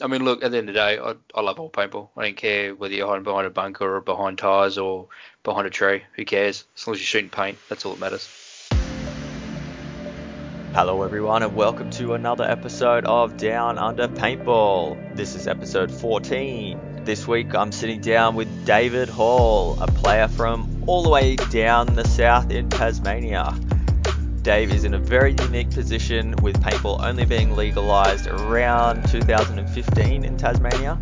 I mean, look, at the end of the day, I, I love all paintball. I don't care whether you're hiding behind a bunker or behind tyres or behind a tree. Who cares? As long as you're shooting paint, that's all that matters. Hello, everyone, and welcome to another episode of Down Under Paintball. This is episode 14. This week, I'm sitting down with David Hall, a player from all the way down the south in Tasmania. Dave is in a very unique position with paintball only being legalized around 2015 in Tasmania.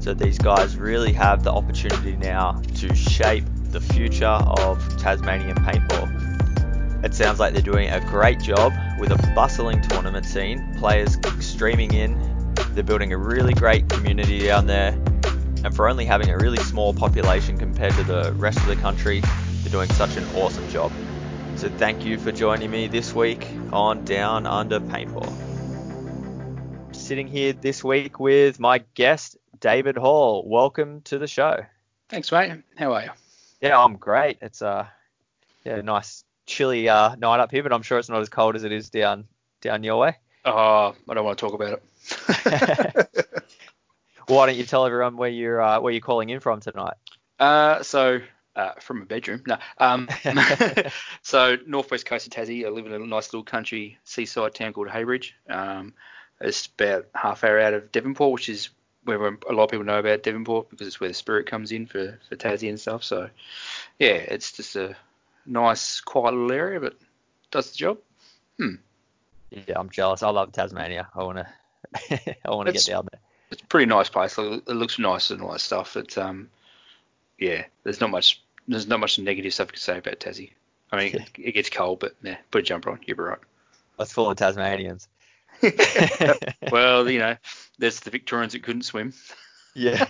So these guys really have the opportunity now to shape the future of Tasmanian paintball. It sounds like they're doing a great job with a bustling tournament scene, players streaming in. They're building a really great community down there. And for only having a really small population compared to the rest of the country, they're doing such an awesome job. So thank you for joining me this week on Down Under Paintball. Sitting here this week with my guest, David Hall. Welcome to the show. Thanks, mate. How are you? Yeah, I'm great. It's a yeah, nice chilly uh, night up here, but I'm sure it's not as cold as it is down down your way. Oh, I don't want to talk about it. Why don't you tell everyone where you're uh, where you're calling in from tonight? Uh, so uh, from a bedroom. No. Um, so northwest coast of Tassie, I live in a nice little country seaside town called Heybridge. Um, it's about half hour out of Devonport, which is where a lot of people know about Devonport because it's where the spirit comes in for, for Tassie and stuff. So yeah, it's just a nice, quiet little area, but does the job. Hmm. Yeah, I'm jealous. I love Tasmania. I wanna, I wanna get down there. It's a pretty nice place. It looks nice and all that stuff. It's um, yeah, there's not much there's not much negative stuff to say about Tassie. I mean, it, it gets cold, but yeah, put a jumper on, you'll be right. That's full of Tasmanians. well, you know, there's the Victorians that couldn't swim. Yeah.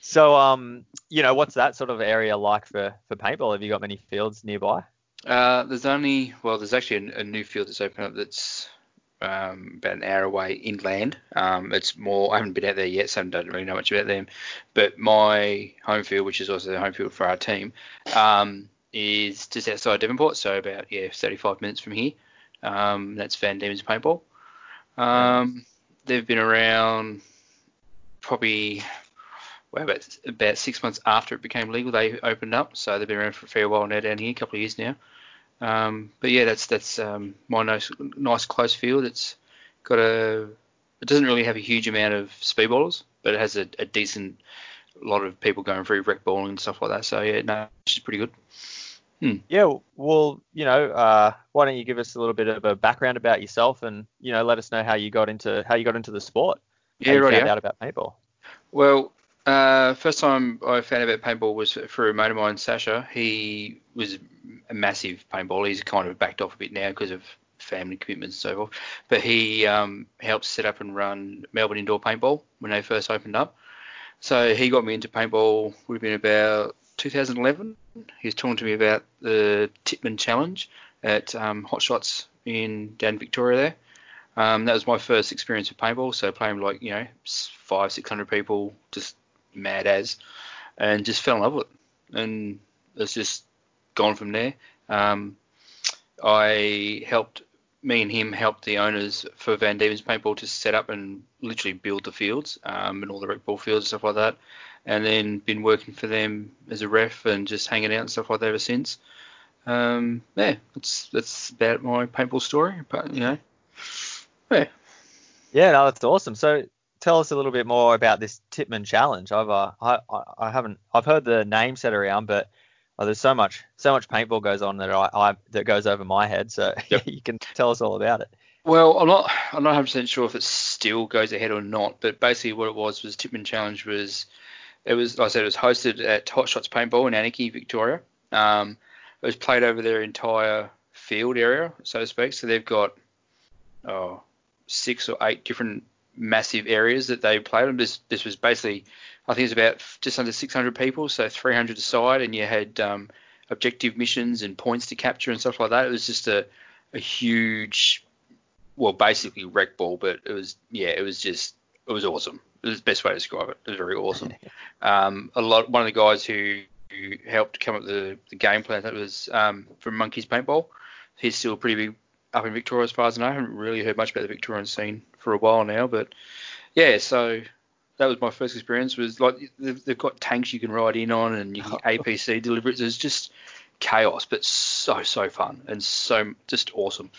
so, um, you know, what's that sort of area like for for paintball? Have you got many fields nearby? Uh, there's only well, there's actually a, a new field that's opened up that's um, about an hour away inland. Um, it's more. I haven't been out there yet, so I don't really know much about them. But my home field, which is also the home field for our team, um, is just outside Devonport, so about yeah 35 minutes from here. Um, that's Van Diemen's Paintball. Um, they've been around probably well, about about six months after it became legal. They opened up, so they've been around for a fair while now down here, a couple of years now. Um, but yeah, that's that's um, my nice, nice close field. It's got a it doesn't really have a huge amount of speedballers, but it has a, a decent lot of people going through rec balling and stuff like that. So yeah, no, she's pretty good. Hmm. Yeah, well, you know, uh, why don't you give us a little bit of a background about yourself and you know let us know how you got into how you got into the sport. Yeah, right. Found yeah. out about paintball. Well, uh, first time I found out about paintball was through a mate of mine, Sasha. He was a massive paintballer. He's kind of backed off a bit now because of family commitments and so forth. But he um, helped set up and run Melbourne Indoor Paintball when they first opened up. So he got me into paintball. Would have been about 2011. He was talking to me about the Tippmann Challenge at um, Hot Shots in down Victoria there. Um, that was my first experience with paintball. So playing like you know five, six hundred people, just mad as, and just fell in love with it. And it's just gone from there. Um, I helped me and him helped the owners for Van Diemen's Paintball to set up and literally build the fields um, and all the rec ball fields and stuff like that. And then been working for them as a ref and just hanging out and stuff like that ever since. Um, yeah, that's that's about my paintball story. But you know, yeah. Yeah, no, that's awesome. So tell us a little bit more about this Tippmann challenge. I've uh, I, I haven't I've heard the name set around, but oh, there's so much so much paintball goes on that I, I that goes over my head. So yep. you can tell us all about it. Well, I'm not I'm not 100 percent sure if it still goes ahead or not, but basically what it was was Tippmann Challenge was it was like I said it was hosted at Hot Shots Paintball in Anakie, Victoria. Um, it was played over their entire field area, so to speak. So they've got oh six or eight different massive areas that they played on. This this was basically, I think it was about just under 600 people, so 300 aside, and you had um, objective missions and points to capture and stuff like that. It was just a, a huge, well, basically rec ball, but it was yeah, it was just it was awesome. It was the best way to describe it. It was very awesome. um, a lot. One of the guys who, who helped come up with the, the game plan that was um, from Monkeys Paintball. He's still a pretty big up in Victoria as far as I know. I haven't really heard much about the Victorian scene for a while now, but yeah, so that was my first experience. Was like they've, they've got tanks you can ride in on, and you can APC deliver it. It's just chaos, but so so fun and so just awesome.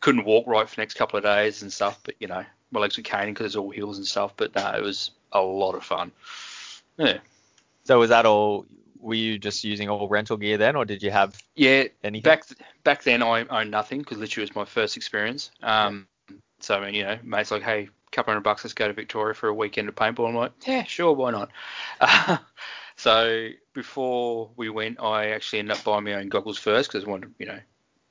Couldn't walk right for the next couple of days and stuff, but you know my legs were caning because it's all hills and stuff. But no, it was a lot of fun. Yeah. So was that all? Were you just using all rental gear then, or did you have Yeah, anything? back back then I owned nothing because literally it was my first experience. Um, so I mean, you know, mates like, hey, couple hundred bucks, let's go to Victoria for a weekend of paintball. I'm like, yeah, sure, why not? Uh, so before we went, I actually ended up buying my own goggles first because I wanted, to, you know,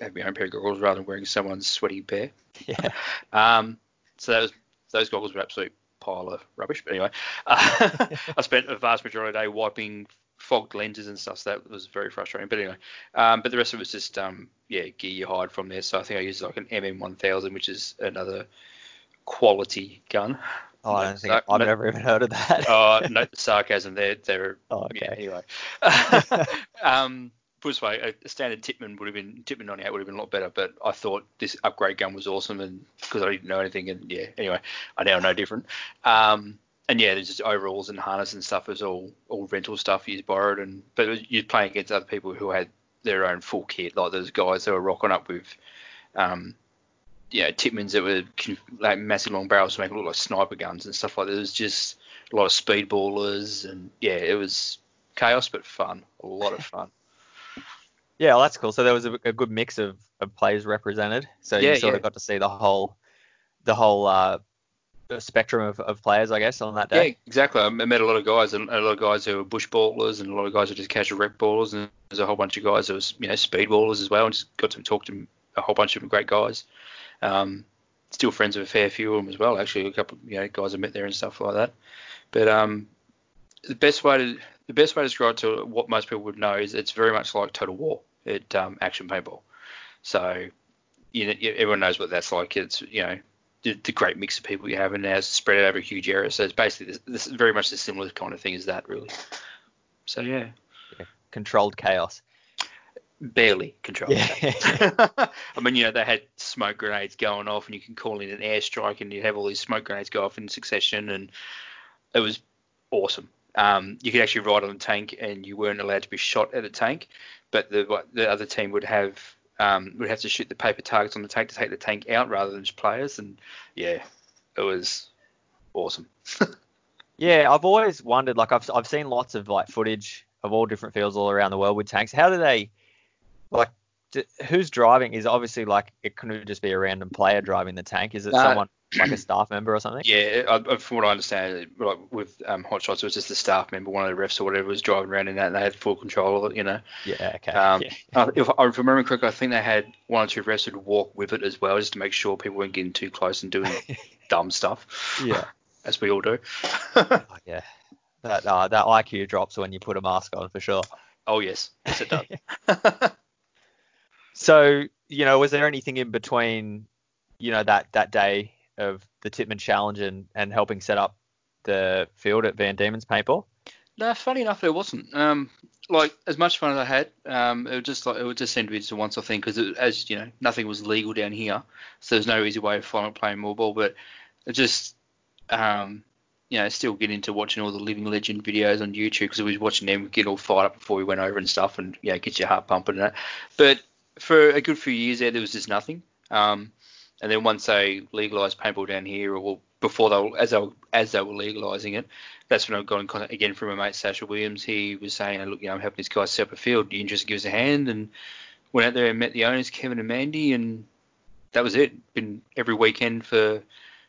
have my own pair of goggles rather than wearing someone's sweaty pair. Yeah. Um, so that was those goggles were absolute pile of rubbish. But anyway, uh, I spent a vast majority of the day wiping fogged lenses and stuff. So that was very frustrating. But anyway, um, but the rest of it was just um, yeah gear you hired from there. So I think I used like an MM1000, which is another quality gun. Oh, I don't think I've no- never even heard of that. uh, note the sarcasm there. They're Oh, yeah, okay. anyway. um, put this way, a, standard Tippmann would have been Tippmann 98 would have been a lot better, but I thought this upgrade gun was awesome, and because I didn't know anything, and yeah, anyway, I now know different. Um, and yeah, there's just overalls and harness and stuff is all all rental stuff you borrowed, and but you're playing against other people who had their own full kit, like those guys that were rocking up with. Um, yeah, Tippmanns that were like massive long barrels to make it look like sniper guns and stuff like that. It was just a lot of speedballers and yeah, it was chaos but fun. A lot of fun. Yeah, well, that's cool. So there was a, a good mix of, of players represented. So Yeah, you sort yeah. of got to see the whole the whole uh, spectrum of, of players, I guess, on that day. Yeah, exactly. I met a lot of guys, and a lot of guys who were bush ballers, and a lot of guys who were just casual rep ballers, and there's a whole bunch of guys who was you know speed ballers as well, and just got to talk to a whole bunch of great guys. Um, still friends with a fair few of them as well. Actually, a couple you know guys I met there and stuff like that. But um, the best way to the best way to describe to what most people would know is it's very much like Total War at um, action paintball. So you know, everyone knows what that's like. It's you know the, the great mix of people you have, and now it's spread out over a huge area. So it's basically this, this is very much the similar kind of thing as that, really. So yeah, Controlled chaos. barely controlled. Yeah. I mean, you know, they had smoke grenades going off, and you can call in an airstrike, and you'd have all these smoke grenades go off in succession, and it was awesome. Um, you could actually ride on a tank, and you weren't allowed to be shot at a tank, but the what- the other team would have um, would have to shoot the paper targets on the tank to take the tank out rather than just players, and yeah, it was awesome. Yeah, I've always wondered. Like, I've I've seen lots of like footage of all different fields all around the world with tanks. How do they, like, d who's driving? Is obviously like it couldn't just be a random player driving the tank. Is it someone like a staff member or something? Yeah, I, I- from what I understand, like with um, Hot Shots, it was just the staff member, one of the refs or whatever, was driving around in that, and they had full control of it, you know. Yeah. Okay. Um, yeah. uh, if I remember correctly, I think they had one or two refs who'd walk with it as well, just to make sure people weren't getting too close and doing dumb stuff. Yeah. as we all do. Oh, yeah. That uh, that IQ drops when you put a mask on for sure. oh yes, yes it does. So, you know, was there anything in between, you know, that that day of the Tippmann Challenge and, and helping set up the field at Van Diemen's paintball? no, funny enough, it wasn't. Um, like as much fun as I had, um, it would just like it would just seem to be just a once-off thing because as you know, nothing was legal down here, so there's no easy way of playing more ball. But it just, um, you know, still get into watching all the Living Legend videos on YouTube because we was watching them get all fired up before we went over and stuff, and you know, get your heart pumping and that. But for a good few years there, there was just nothing. Um, and then once they legalised paintball down here, or before they were, as they were, as they were legalising it, that's when I got in contact again from my mate Sasha Williams. He was saying, look, you know, I'm helping this guy set up a field. You interested? Give us a hand. And went out there and met the owners, Kevin and Mandy, and that was it. Been every weekend for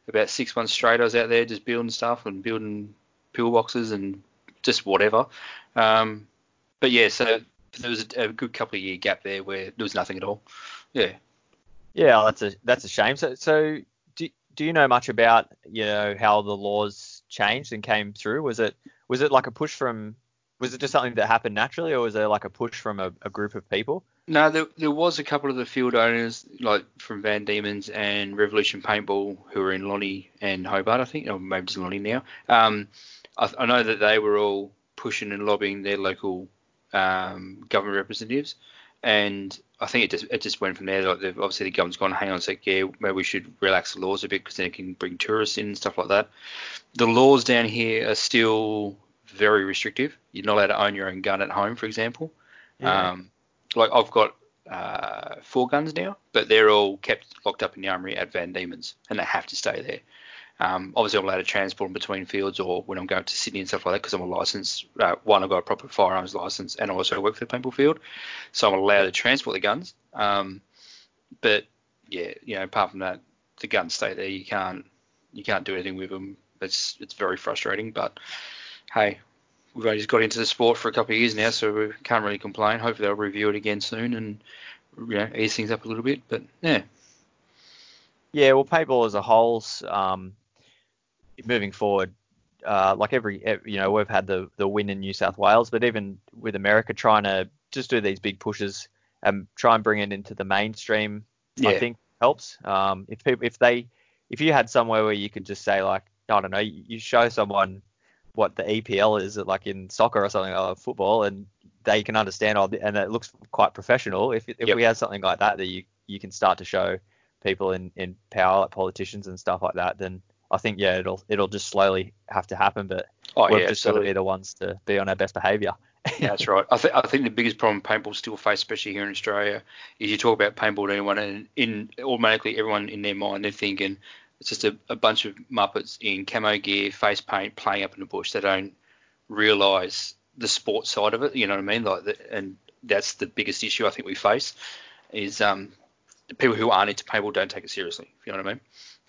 about six months straight. I was out there just building stuff and building pillboxes and just whatever. Um, but yeah, so there was a, a good couple of year gap there where there was nothing at all. Yeah. Yeah, that's a that's a shame. So so do do you know much about you know how the laws changed and came through? Was it was it like a push from was it just something that happened naturally, or was there like a push from a, a group of people? No, there, there was a couple of the field owners, like from Van Diemen's and Revolution Paintball, who were in Lonnie and Hobart, I think, or maybe just Lonnie now. Um, I, I know that they were all pushing and lobbying their local um, government representatives, and I think it just it just went from there. Like obviously the government's gone, hang on a sec, yeah, maybe we should relax the laws a bit because then it can bring tourists in and stuff like that. The laws down here are still very restrictive. You're not allowed to own your own gun at home, for example. Yeah. Um, like I've got uh, four guns now, but they're all kept locked up in the armory at Van Diemen's, and they have to stay there. Um, obviously, I'm allowed to transport them between fields or when I'm going to Sydney and stuff like that because I'm a licensed. Uh, one, I've got a proper firearms license, and I also work for the paintball field, so I'm allowed to transport the guns. Um, but yeah, you know, apart from that, the guns stay there. You can't you can't do anything with them. It's it's very frustrating, but hey, we've only just got into the sport for a couple of years now, so we can't really complain. Hopefully, they'll review it again soon and you know ease things up a little bit. But yeah, Yeah, well, paintball as a whole, um, moving forward, uh, like every, you know, we've had the the win in New South Wales, but even with America trying to just do these big pushes and try and bring it into the mainstream, I think helps. Um, if people, if they, if you had somewhere where you could just say like, I don't know, you show someone what the EPL is, like in soccer or something, or football, and they can understand all, and it looks quite professional. If if Yep. we had something like that that you you can start to show people in in power, like politicians and stuff like that, then I think yeah, it'll it'll just slowly have to happen. But oh we've yeah, just got to be the ones to be on our best behaviour. Yeah, that's right. I think I think the biggest problem paintball still face, especially here in Australia, is you talk about paintball to anyone, and in automatically everyone in their mind they're thinking it's just a, a bunch of muppets in camo gear, face paint, playing up in the bush. They don't realise the sport side of it. You know what I mean? Like, the, and that's the biggest issue I think we face is um, the people who aren't into paintball don't take it seriously. If you know what I mean?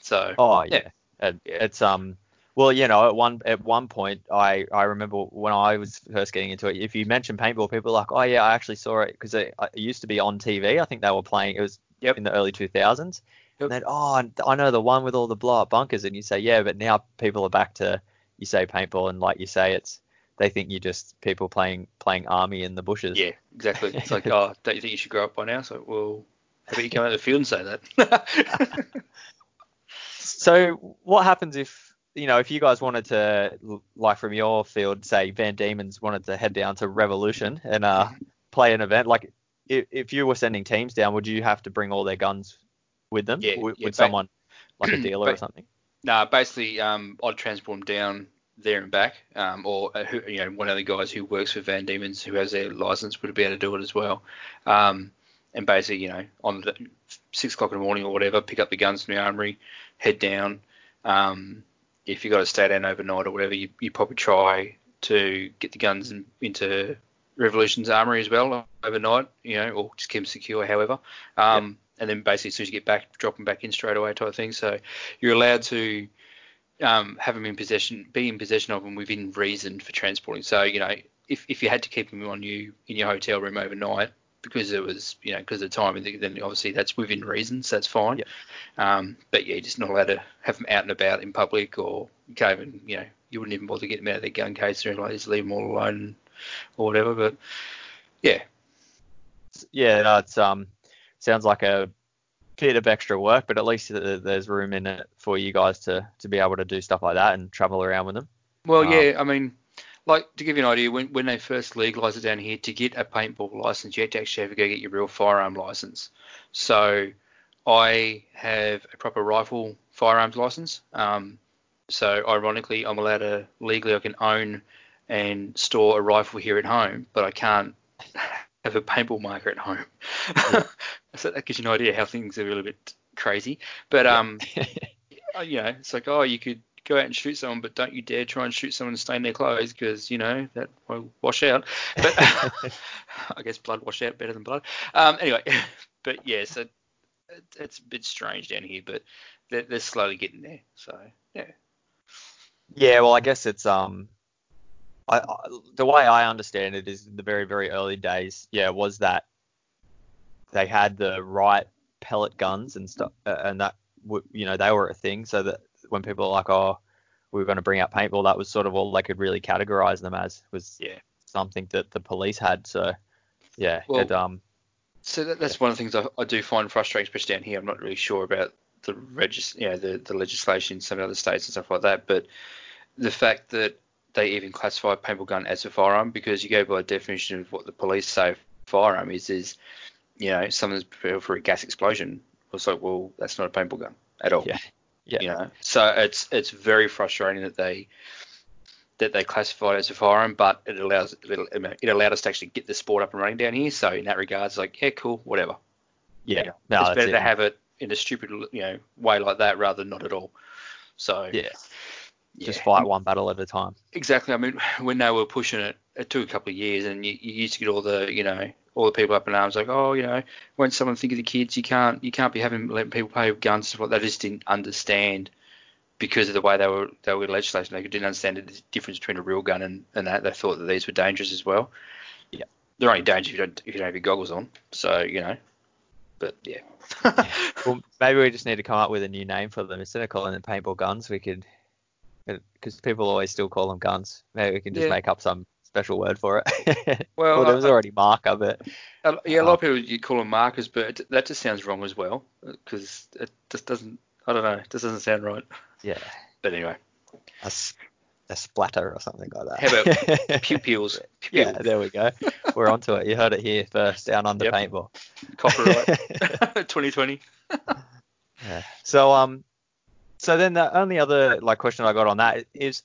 So Oh yeah, Yeah. Yeah. it's um. Well, you know, at one at one point, I I remember when I was first getting into it. If you mention paintball, people were like, "Oh yeah, I actually saw it because it, it used to be on TV. I think they were playing. It was Yep. in the early 2000s. Yep. And then, oh, I know the one with all the blow up bunkers. And you say, yeah, but now people are back to you say paintball, and like you say, it's they think you're just people playing playing army in the bushes. yeah, exactly. It's like, oh, don't you think you should grow up by now? So, well, how about you come out of the field and say that? So what happens if you know if you guys wanted to like from your field, say Van Diemen's wanted to head down to Revolution and uh play an event like if, if you were sending teams down, would you have to bring all their guns with them? Yeah, with, yeah, with someone like a dealer or something? No, basically, um, I'd transport them down there and back, um, or uh, who, you know, one of the guys who works for Van Diemen's who has their license would be able to do it as well. Um, and basically, you know, on the six o'clock in the morning or whatever, pick up the guns from the armory, head down. Um, if you've got to stay down overnight or whatever, you, you probably try to get the guns in, into Revolution's armory as well overnight, you know, or just keep them secure, however. Um, And then basically, as soon as you get back, drop them back in straight away, type of thing. So you're allowed to um, have them in possession, be in possession of them within reason for transporting. So you know, if, if you had to keep them on you in your hotel room overnight because it was you know because of the time, then obviously that's within reason, so that's fine. Yep. Um, but yeah, you're just not allowed to have them out and about in public, or you can't even you know you wouldn't even bother getting them out of their gun case or anything like this, leave them all alone or whatever. But yeah, Yeah, no, it's um sounds like a bit of extra work, but at least there's room in it for you guys to to be able to do stuff like that and travel around with them. Well, Um, yeah, I mean, like to give you an idea, when when they first legalised it down here, to get a paintball license, you had to actually have to go get your real firearm license. So I have a proper rifle firearms license. Um, so ironically, I'm allowed to legally I can own and store a rifle here at home, but I can't have a paintball marker at home. so that gives you an idea how things are a little bit crazy. But um, uh, you know, it's like, oh, you could go out and shoot someone, but don't you dare try and shoot someone and stain their clothes because, you know, that will wash out. But I guess blood wash out better than blood. Um, anyway, but yeah, so it, it's a bit strange down here, but they're, they're slowly getting there. So, yeah. Yeah, well, I guess it's um, I, I the way I understand it is in the very very early days. Yeah, was that they had the right pellet guns and stuff, uh, and that you know they were a thing. So that when people are like, oh, we are going to bring out paintball, that was sort of all they could really categorize them as was Yeah. something that the police had. So yeah, Well, it, um, So that, that's one of the things I, I do find frustrating, especially down here. I'm not really sure about the regis, you know, the, the legislation in some other states and stuff like that. But the fact that they even classify a paintball gun as a firearm, because you go by definition of what the police say firearm is, is you know, someone's prepared for a gas explosion. It's like, well, that's not a paintball gun at all. Yeah. Yeah. You know, so it's it's very frustrating that they that they classify it as a firearm, but it allows it, it allowed us to actually get the sport up and running down here. So in that regard, it's like, yeah, cool, whatever. Yeah. Know, No, it's better it. to have it in a stupid, you know, way like that rather than not at all. So Yeah. yeah. Just fight one battle at a time. Exactly. I mean, when they were pushing it, it took a couple of years, and you, you used to get all the, you know, all the people up in arms like, oh, you know, when someone think of the kids, you can't, you can't be having letting people play with guns and stuff like that. They just didn't understand because of the way they were they were legislation. They didn't understand the difference between a real gun and, and that. They thought that these were dangerous as well. Yeah. They're only dangerous if you don't if you don't have your goggles on. So you know, but yeah. Well, maybe we just need to come up with a new name for them instead of calling them paintball guns. We could, uh, because people always still call them guns. Maybe we can just Yeah. make up some special word for it. Well, well, there was already marker, but A- Yeah, a lot of people you call them markers, but it, that just sounds wrong as well because it just doesn't. I don't know. It just doesn't sound right. yeah, But anyway, a splatter or something like that. How about pupils? Yeah, there we go. We're onto it. You heard it here first, down under Yep. paintball. Copyright 2020. Yeah. So um, so then the only other like question I got on that is,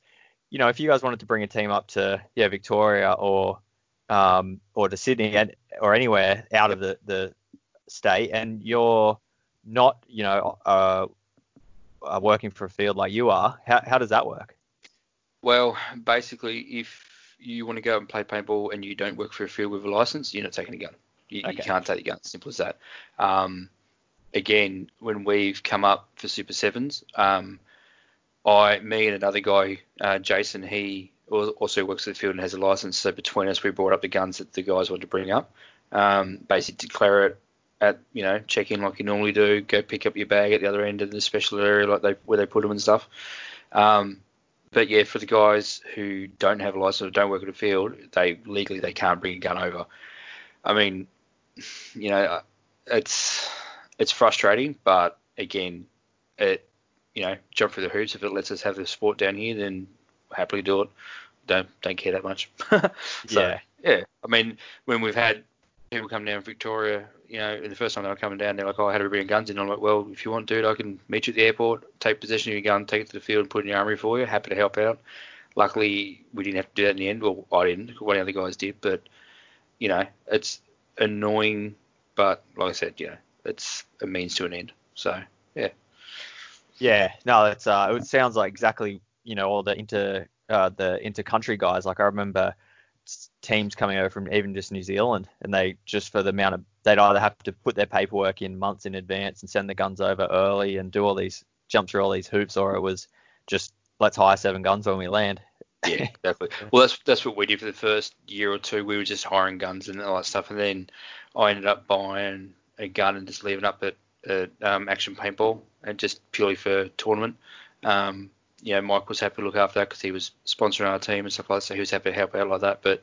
you know, if you guys wanted to bring a team up to yeah Victoria or um or to Sydney and or anywhere out of the the state, and you're not you know uh, uh working for a field like you are, how how does that work? Well, basically, if you want to go and play paintball and you don't work for a field with a license, you're not taking a gun. You, you can't take the gun. Simple as that. Um, again, when we've come up for Super Sevens, um, I, me, and another guy, uh, Jason, he also works at the field and has a license. So between us, we brought up the guns that the guys wanted to bring up. Um, basically, declare it at you know check in like you normally do. Go pick up your bag at the other end of the special area, like they where they put them and stuff. Um, but yeah, for the guys who don't have a license or don't work at a field, they legally they can't bring a gun over. I mean, you know, it's it's frustrating, but again, it you know jump through the hoops. If it lets us have the sport down here, then happily do it. Don't don't care that much. so, Yeah. yeah. I mean, when we've had people come down from Victoria, you know, the first time they were coming down, they're like, "Oh, how do we bring guns in?" I'm like, "Well, if you want, dude, I can meet you at the airport, take possession of your gun, take it to the field, and put it in your armory for you. Happy to help out." Luckily, we didn't have to do that in the end. Well, I didn't. One of the other guys did, but you know, it's annoying, but like I said, you know, it's a means to an end. So yeah, Yeah, no, it's uh, it sounds like exactly you know all the inter uh, the inter-country guys. Like I remember teams coming over from even just New Zealand, and they just for the amount of they'd either have to put their paperwork in months in advance and send the guns over early and do all these jump through all these hoops, or it was just let's hire seven guns when we land. yeah, exactly. Well, that's that's what we did for the first year or two. We were just hiring guns and all that stuff, and then I ended up buying a gun and just leaving up at, at um, Action Paintball and just purely for tournament. Um, you know, Mike was happy to look after that because he was sponsoring our team and stuff like that, so he was happy to help out like that. But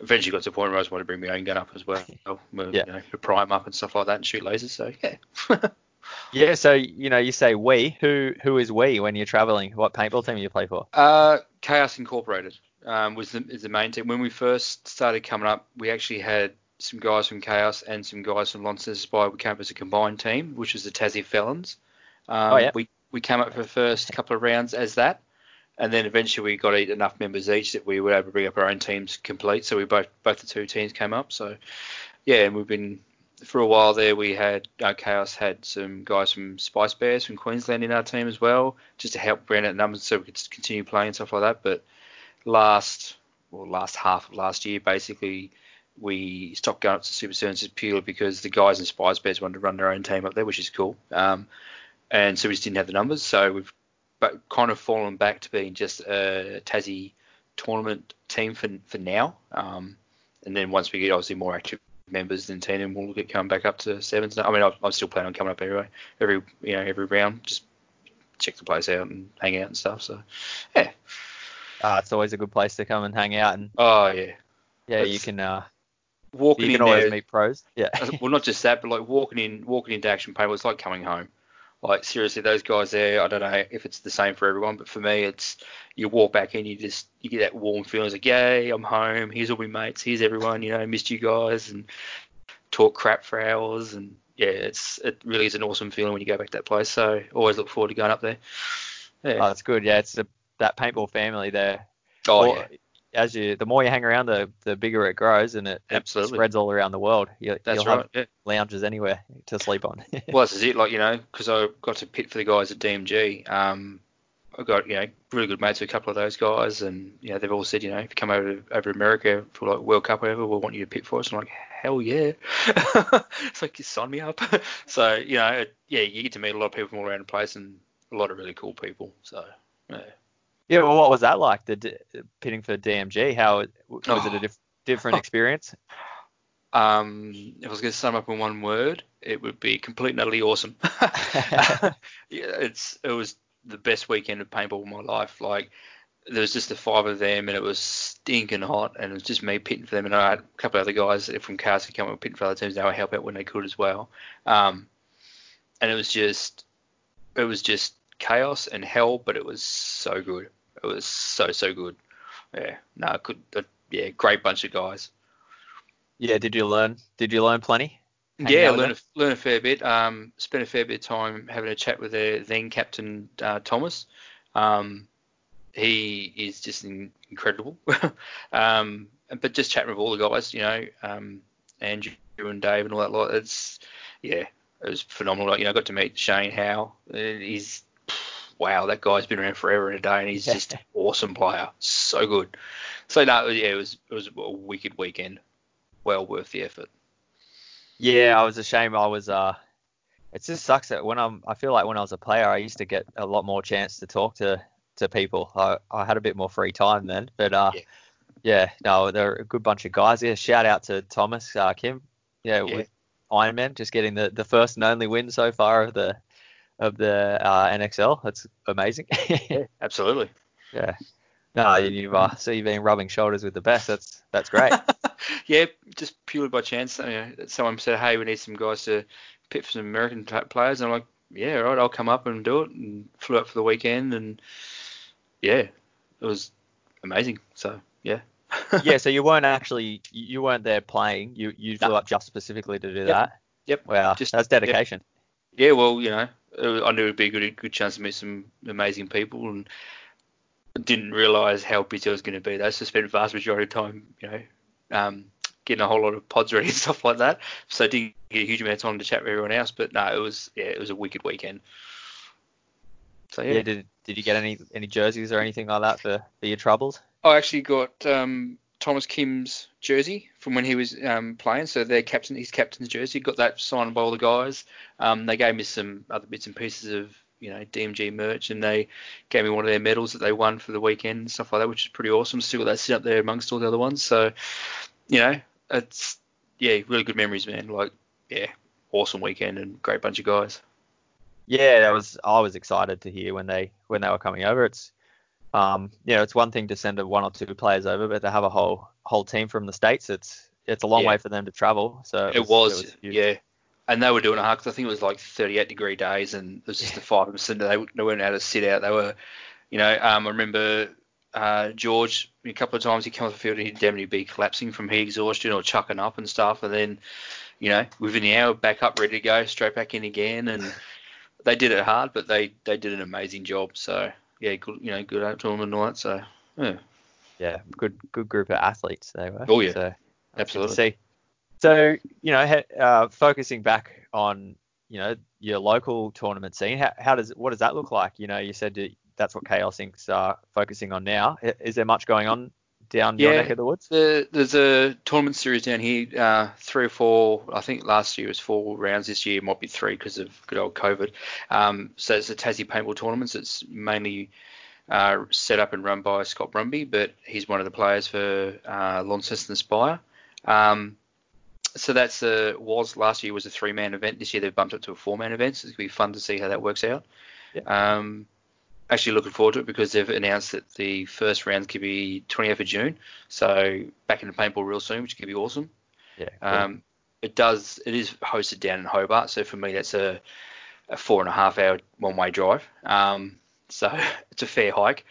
eventually got to the point where I just wanted to bring my own gun up as well, well Yeah. you know, to prime up and stuff like that and shoot lasers. So yeah. Yeah, so you know you say we. Who who is we when you're traveling? What paintball team do you play for? Uh, Chaos Incorporated um, was the is the main team. When we first started coming up, we actually had some guys from Chaos and some guys from Launceston Aspire. We came up as a combined team, which was the Tassie Felons. Um, Oh, yeah. We we came up for the first couple of rounds as that, and then eventually we got enough members each that we were able to bring up our own teams complete. So we both both the two teams came up. So yeah, and we've been for a while there. We had uh, Chaos had some guys from Spice Bears from Queensland in our team as well, just to help round out numbers so we could continue playing and stuff like that. But last well last half of last year basically we stopped going up to Super Sevens purely because the guys in Spice Bears wanted to run their own team up there, which is cool. Um, and so we just didn't have the numbers, so we've but kind of fallen back to being just a Tassie tournament team for for now. Um, and then once we get obviously more active members in the team, then we'll look at coming back up to sevens. I mean, I'm, still planning on coming up anyway, every you know every round, just check the place out and hang out and stuff. So yeah, Uh, it's always a good place to come and hang out, and oh yeah, yeah, you can uh, walking you in can always there. meet pros. Yeah. well, not just that, but like walking in, walking into Action Paintball, it's like coming home. Like seriously, those guys there, I don't know if it's the same for everyone, but for me, it's you walk back in, you just you get that warm feeling, it's like yay, I'm home. Here's all my mates, here's everyone, you know, missed you guys, and talk crap for hours, and yeah, it's it really is an awesome feeling when you go back to that place. So always look forward to going up there. Yeah. Oh, that's good. Yeah, it's a, that paintball family there. Oh more, yeah. As you, the more you hang around, the the bigger it grows, and it, it spreads all around the world. You, That's right. Yeah. Lounges anywhere to sleep on. well, this is it. Like you know, because I got to pit for the guys at DMG. Um, I got you know really good mates with a couple of those guys, and you know they've all said you know if you come over to, over America for like World Cup or whatever, we'll want you to pit for us. I'm like hell yeah, it's like you sign me up. so you know it, yeah, you get to meet a lot of people from all around the place and a lot of really cool people. So yeah. Yeah, well, what was that like? The pitting for DMG, how was oh. it a diff- different experience? Um, if I was going to sum up in one word, it would be complete and utterly awesome. yeah, it's it was the best weekend of paintball of my life. Like there was just the five of them, and it was stinking hot, and it was just me pitting for them, and I had a couple of other guys from Chaos who come up and pitting for other teams. They would help out when they could as well. Um, and it was just, it was just chaos and hell, but it was so good. It was so so good. Yeah, no, good. Uh, yeah, great bunch of guys. Yeah, did you learn? Did you learn plenty? Yeah, learn a, learn a fair bit. Um, spent a fair bit of time having a chat with their then captain uh, Thomas. Um, he is just incredible. um, but just chatting with all the guys, you know, um, Andrew and Dave and all that lot. It's yeah, it was phenomenal. You know, I got to meet Shane Howe. He's wow, that guy's been around forever and a day, and he's just an awesome player, so good. So no, yeah, it was it was a wicked weekend, well worth the effort. Yeah, I was ashamed. I was uh, it just sucks that when I'm, I feel like when I was a player, I used to get a lot more chance to talk to to people. I I had a bit more free time then, but uh. Yeah. Yeah, no, they're a good bunch of guys. Yeah, shout out to Thomas, uh, Kim. Yeah, yeah. with Ironman, just getting the, the first and only win so far of the of the uh, NXL. That's amazing. yeah, absolutely. Yeah. No, you've uh, so you've been rubbing shoulders with the best. That's that's great. yeah, just purely by chance. You know, someone said, "Hey, we need some guys to pit for some American players," and I'm like, "Yeah, right, I'll come up and do it." And flew up for the weekend, and yeah, it was amazing. So yeah. yeah, so you weren't actually you weren't there playing. You you flew no. up just specifically to do yep. that. Yep. Wow, just, that's dedication. Yep. Yeah, well, you know, I knew it'd be a good good chance to meet some amazing people, and didn't realise how busy I was going to be. That's just spent the vast majority of time, you know, um, getting a whole lot of pods ready and stuff like that. So I didn't get a huge amount of time to chat with everyone else. But no, it was yeah, it was a wicked weekend. So yeah. yeah did did you get any any jerseys or anything like that for, for your troubles? I actually got um, Thomas Kim's jersey from when he was um, playing. So their captain, his captain's jersey, got that signed by all the guys. Um, they gave me some other bits and pieces of you know DMG merch, and they gave me one of their medals that they won for the weekend and stuff like that, which is pretty awesome. Still got that sit up there amongst all the other ones. So you know, it's yeah, really good memories, man. Like yeah, awesome weekend and great bunch of guys. Yeah, that was I was excited to hear when they when they were coming over. It's um, you know, it's one thing to send a one or two players over, but to have a whole whole team from the states, it's it's a long yeah. way for them to travel. So it, it was, was yeah. And they were doing it hard because I think it was like 38 degree days, and it was just the five of them sitting. They, they weren't able to sit out. They were, you know, um, I remember uh, George a couple of times he came off the field and he'd definitely be collapsing from heat exhaustion or chucking up and stuff, and then, you know, within the hour back up, ready to go, straight back in again, and they did it hard, but they they did an amazing job. So yeah, good, you know, good to them and all that. So yeah. Yeah, good good group of athletes they were. Oh yeah, so, absolutely. See. So you know, uh, focusing back on you know your local tournament scene, how, how does what does that look like? You know, you said that's what Chaos Inc.'s are focusing on now. Is there much going on down yeah, your neck of the woods? The, there's a tournament series down here, uh, three or four. I think last year was four rounds. This year might be three because of good old COVID. Um, so it's a Tassie Paintball tournament. It's mainly uh, set up and run by Scott Brumby, but he's one of the players for uh, Launceston Aspire. Um, so that's a was last year was a three man event. This year they've bumped it to a four man event. So it's gonna be fun to see how that works out. Um, actually looking forward to it because they've announced that the first round could be 28th of June. So back into paintball real soon, which could be awesome. Yeah. Cool. Um, it does. It is hosted down in Hobart, so for me that's a, a four and a half hour one way drive. Um, so it's a fair hike,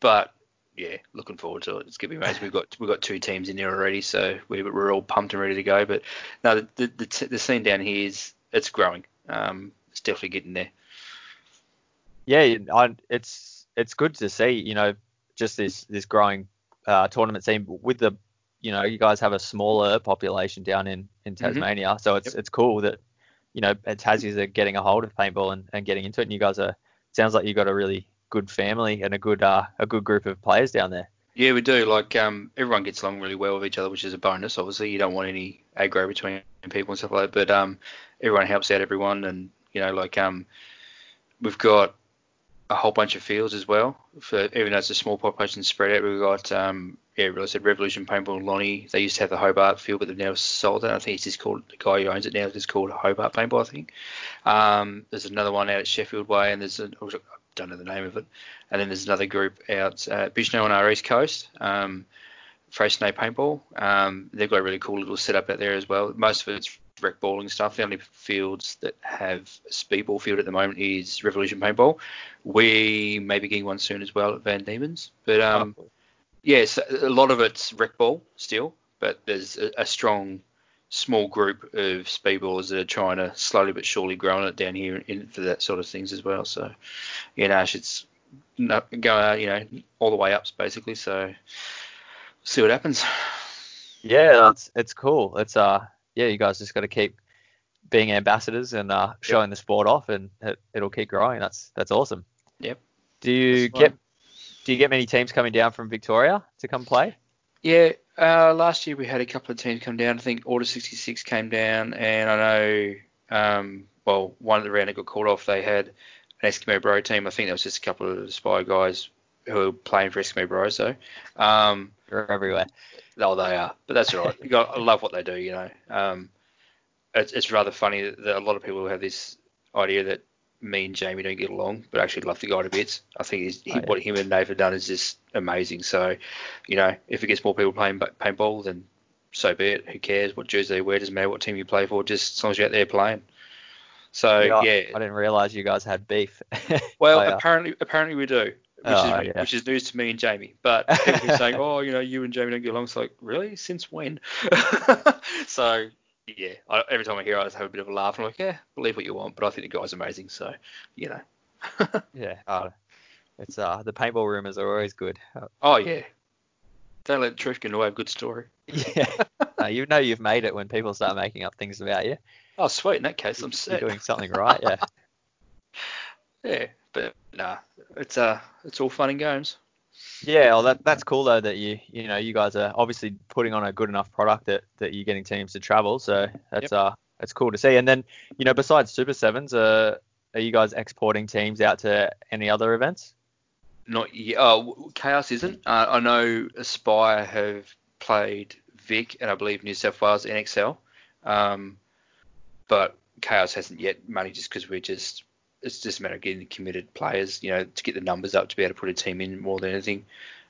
but yeah, looking forward to it. It's gonna be amazing. We've got we've got two teams in there already, so we, we're all pumped and ready to go. But no, the the, the, the scene down here is it's growing. Um, it's definitely getting there. Yeah, I, it's it's good to see. You know, just this this growing uh, tournament scene with the you know you guys have a smaller population down in in Mm-hmm. Tasmania, so it's Yep. it's cool that you know Tassies are getting a hold of paintball and, and getting into it, and you guys are sounds like you've got a really good family and a good uh, a good group of players down there. Yeah, we do. Like um, everyone gets along really well with each other, which is a bonus. Obviously, you don't want any aggro between people and stuff like that. But um, everyone helps out everyone, and you know, like um, we've got a whole bunch of fields as well. For even though it's a small population spread out, we've got um, yeah, I said Revolution Paintball Lonnie. They used to have the Hobart field, but they've now sold it. I think it's just called the guy who owns it now. It's called Hobart Paintball, I think. Um, there's another one out at Sheffield Way, and there's a, I don't know the name of it. And then there's another group out at Bicheno on our east coast. Um, Paintball. Um, they've got a really cool little setup out there as well. Most of it's rec balling stuff. The only fields that have a speedball field at the moment is Revolution Paintball. We may be getting one soon as well at Van Diemen's. But um, yes, a lot of it's rec ball still, but there's a, a strong small group of speedballers that are trying to slowly but surely growing it down here in, for that sort of things as well. So, you know, it's not go uh, you know all the way ups basically. So, see what happens. Yeah, it's it's cool. It's uh yeah, you guys just got to keep being ambassadors and uh, showing the sport off, and it, it'll keep growing. That's that's awesome. Yep. Do you That's get do you get many teams coming down from Victoria to come play? Yeah, uh, last year we had a couple of teams come down. I think Order 66 came down, and I know, um, well, one of the round that got called off, they had an Eskimo Bro team. I think that was just a couple of Spy guys who are playing for Eskimo Bros, though. Um, You're everywhere. Oh, they are, but that's all right. You got, I love what they do. You know, um, it's, it's rather funny that, that a lot of people have this idea that me and Jamie don't get along, but I actually love the guy to bits. I think he's, he, Oh, yeah. what him and Dave have done is just amazing. So, you know, if it gets more people playing paintball, then so be it. Who cares what jersey they wear? Doesn't matter what team you play for, just as long as you're out there playing. So Yeah, yeah, I didn't realize you guys had beef. well, apparently, apparently we do, which Oh, is yeah. which is news to me and Jamie. But people keep saying, "Oh, you know, you and Jamie don't get along." It's like, really? Since when? so yeah, I, every time I hear, it, I just have a bit of a laugh. I'm like, yeah, believe what you want, but I think the guy's amazing. So you know, yeah, uh, it's uh the paintball rumors are always good. Uh, oh yeah, don't let the truth get in the way of good story. yeah, you know you've made it when people start making up things about you. Oh sweet, in that case, I'm You're set. doing something right. Yeah. Yeah, but nah, it's uh, it's all fun and games. Yeah, well, that that's cool though that you you know you guys are obviously putting on a good enough product that that you're getting teams to travel. So that's uh that's cool to see. And then you know besides Super Sevens, uh, are you guys exporting teams out to any other events? Not yet. Oh, Chaos isn't. Uh, I know Aspire have played Vic and I believe New South Wales NXL, um, but Chaos hasn't yet. managed just because we're just it's just a matter of getting committed players, you know, to get the numbers up to be able to put a team in more than anything.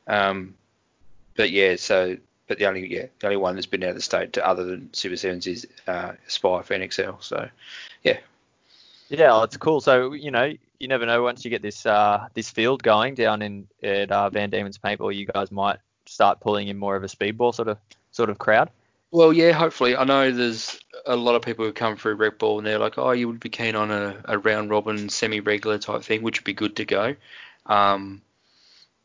Um, but yeah, so but the only yeah the only one that's been out of the state to other than Super Sevens is uh, Aspire for NXL. So yeah, Yeah, well, it's cool. So you know you never know once you get this uh this field going down in at uh, Van Diemen's Paintball, you guys might start pulling in more of a speedball sort of sort of crowd. Well, yeah, hopefully. I know there's a lot of people who come through rec ball and they're like, oh, you would be keen on a, a round robin, semi regular type thing, which would be good to go. Um,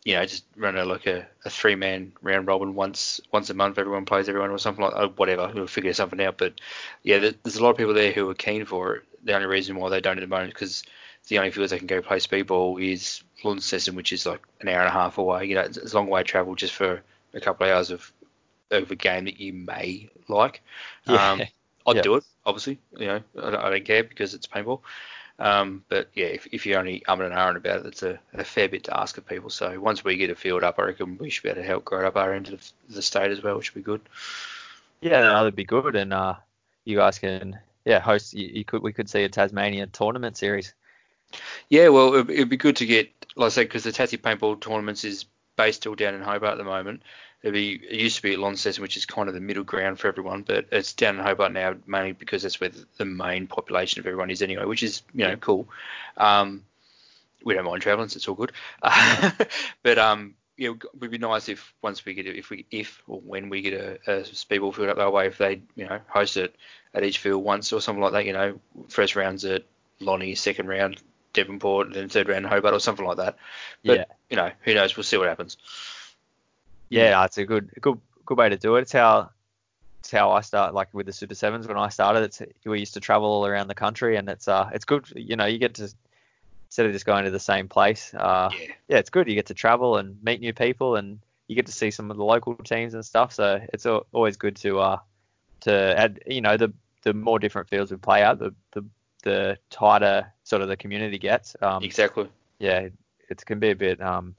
you know, just run a like a, a three man round robin once once a month. Everyone plays everyone or something like that. Whatever, we'll figure something out. But yeah, there- there's a lot of people there who are keen for it. The only reason why they don't at the moment is because the only fields they can go play speedball is Launceston, which is like an hour and a half away. You know, it's, it's a long way to travel just for a couple of hours of of a game that you may like. Um, I'd Yeah. do it, obviously. You know, I don't, I don't care because it's paintball. Um, but yeah, if, if you're only um and ahhing about it, it's a, a fair bit to ask of people. So once we get a field up, I reckon we should be able to help grow it up our end of the state as well, which would be good. Yeah, no, that'd be good, and uh, you guys can yeah host. You, you could we could see a Tasmania tournament series. Yeah, well, it'd, it'd be good to get, like I said, because the Tassie Paintball tournaments is based still down in Hobart at the moment. It'd be, it used to be at Launceston, which is kind of the middle ground for everyone, but it's down in Hobart now mainly because that's where the, main population of everyone is anyway, which is you know cool. Um, we don't mind travelling, so it's all good. but um, yeah, it would be nice if once we get it, if we if or when we get a, a speedball field up that way, if they you know host it at each field once or something like that. You know, first rounds at Lonnie, second round Devonport, and then third round Hobart or something like that. But Yeah. you know, who knows? We'll see what happens. Yeah, it's a good good good way to do it. It's how it's how I start like with the Super Sevens when I started. It's we used to travel all around the country, and it's uh it's good. You know, you get to instead of just going to the same place. Uh, Yeah. yeah, it's good. You get to travel and meet new people, and you get to see some of the local teams and stuff. So it's always good to uh to add. You know, the the more different fields we play out, the the the tighter sort of the community gets. Um, Exactly. yeah, it can be a bit. Um,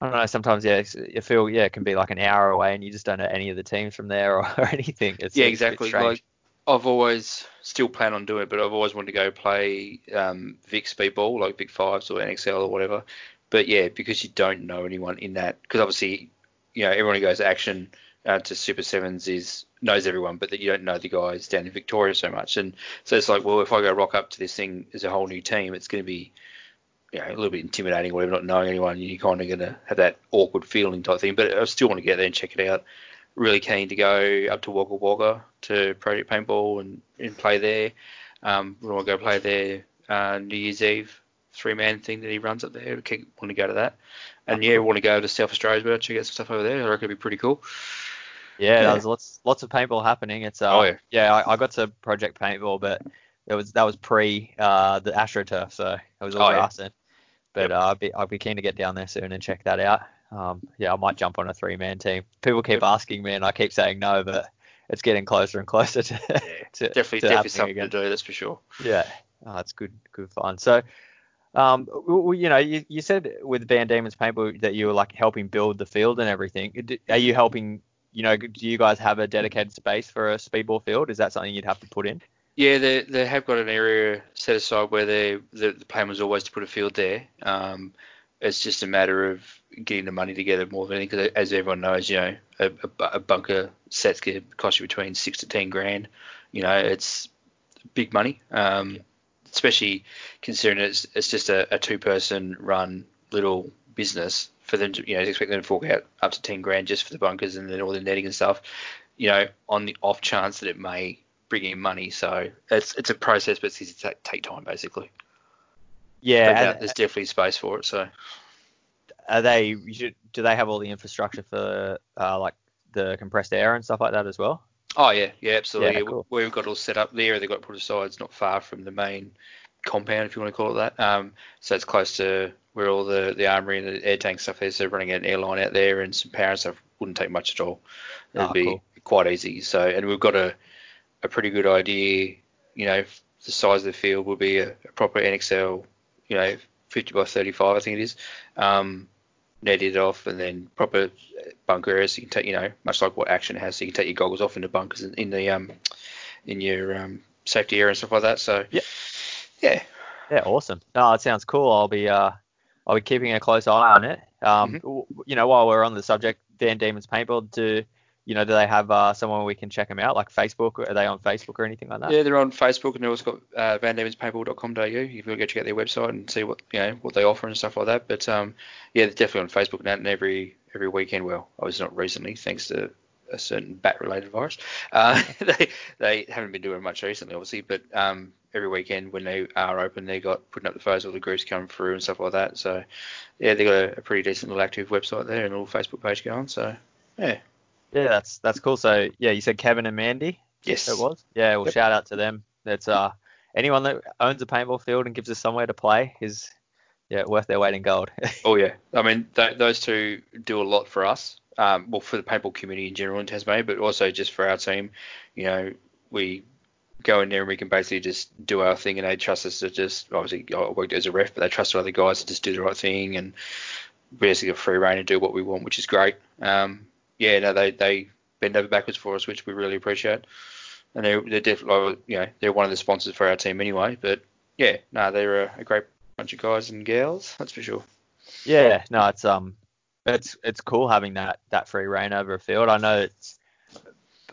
I don't know. Sometimes, yeah, you feel yeah, it can be like an hour away, and you just don't know any of the teams from there or, or anything. It's yeah, it's a bit exactly. Like I've always still plan on doing it, but I've always wanted to go play um, Vic Speedball, like Vic Fives or NXL or whatever. But yeah, because you don't know anyone in that, because obviously, you know, everyone who goes to action uh, to Super Sevens is knows everyone, but that you don't know the guys down in Victoria so much, and so it's like, well, if I go rock up to this thing as a whole new team, it's going to be you know, a little bit intimidating, whatever, not knowing anyone, you're kind of going to have that awkward feeling type thing. But I still want to get there and check it out. Really keen to go up to Wagga Wagga to Project Paintball and, and play there. Um, we want to go play their uh, New Year's Eve three man thing that he runs up there. Keep want to go to that. And yeah, we want to go to South Australia well, check out some stuff over there. I reckon it'd be pretty cool. yeah, yeah. there's lots lots of paintball happening. It's uh, Oh, yeah. I, I got to Project Paintball, but it was that was pre uh the AstroTurf, so it was all Oh, yeah. grass then. But Yep. uh, I'd be I'd be keen to get down there soon and check that out. Um, yeah, I might jump on a three man team. People keep Yep. asking me, and I keep saying no, but it's getting closer and closer to, Yeah, to definitely, to definitely something again. to do. That's for sure. Yeah, oh, it's good, good fun. So, um, w- w- you know, you, you said with Van Diemen's Paintball that you were like helping build the field and everything. Are you helping? You know, do you guys have a dedicated space for a speedball field? Is that something you'd have to put in? Yeah, they they have got an area set aside where they the, the plan was always to put a field there. Um, it's just a matter of getting the money together more than anything. Because as everyone knows, you know, a, a, a bunker set can cost you between six to ten grand. You know, it's big money. Um, especially considering it's it's just a, a two person run little business for them to you know expect them to fork out up to ten grand just for the bunkers and then all the netting and stuff. You know, on the off chance that it may bring in money. So it's it's a process, but it's to take, time basically. Yeah, but that, and there's definitely space for it. So are they? Do they have all the infrastructure for uh, like the compressed air and stuff like that as well? oh yeah, yeah, absolutely. Yeah, cool. We've got all set up there. They've got put aside. It's not far from the main compound, if you want to call it that. Um, so it's close to where all the the armory and the air tank stuff is. So running an airline out there and some power and stuff wouldn't take much at all. It'd Ah, be cool. quite easy. So and we've got a a pretty good idea. You know, the size of the field will be a, a proper NXL. You know, 50 by 35, I think it is. Um, netted off and then proper bunker areas. So you can take, you know, much like what Action has. So you can take your goggles off in the bunkers in, in the um in your um safety area and stuff like that. So Yeah. yeah, Yeah, awesome. No, it sounds cool. I'll be uh, I'll be keeping a close eye on it. Um, Mm-hmm. you know, while we're on the subject, Van Diemen's Paintball, do you know, do they have uh, someone we can check them out, like Facebook? Are they on Facebook or anything like that? Yeah, they're on Facebook and they've also got uh, vandemonspaintball.com.au. You can go check out their website and see what you know what they offer and stuff like that. But um, yeah, they're definitely on Facebook and and every every weekend. Well, I was not recently, thanks to a certain bat-related virus. Uh, they they haven't been doing much recently, obviously, but um, every weekend when they are open, they got putting up the photos all the groups coming through and stuff like that. So yeah, they've got a, a pretty decent little active website there and a little Facebook page going. So yeah, Yeah, that's that's cool. So yeah, you said Kevin and Mandy. yes, It was. Yeah, well, Yep. shout out to them. That's uh, anyone that owns a paintball field and gives us somewhere to play is yeah worth their weight in gold. Oh yeah, I mean th- those two do a lot for us. Um, well, for the paintball community in general in Tasmania, but also just for our team. You know, we go in there and we can basically just do our thing, and they trust us to just obviously I worked as a ref, but they trust other guys to just do the right thing and basically a free reign and do what we want, which is great. Um, yeah, no, they they bend over backwards for us, which we really appreciate. And they're they're definitely you know they're one of the sponsors for our team anyway. But yeah, no, they're a, a great bunch of guys and gals, that's for sure. Yeah, no, it's um, it's it's cool having that that free reign over a field. I know it's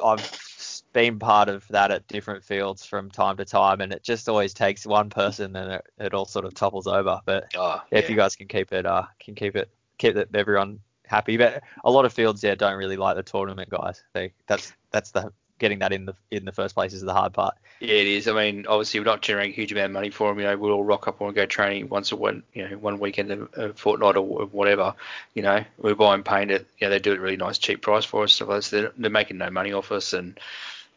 I've been part of that at different fields from time to time, and it just always takes one person, and it, it all sort of topples over. But Oh, if you guys can keep it, uh, can keep it, keep it, everyone happy. But a lot of fields there don't really like the tournament guys. They that's that's the getting that in the in the first place is the hard part. Yeah, it is. I mean, obviously we're not generating a huge amount of money for them. You know, we'll all rock up and go training once a one, you know, one weekend a, fortnight or whatever. You know, we're buying paint at, you know, they do it really nice, cheap price for us. So they're, they're making no money off us, and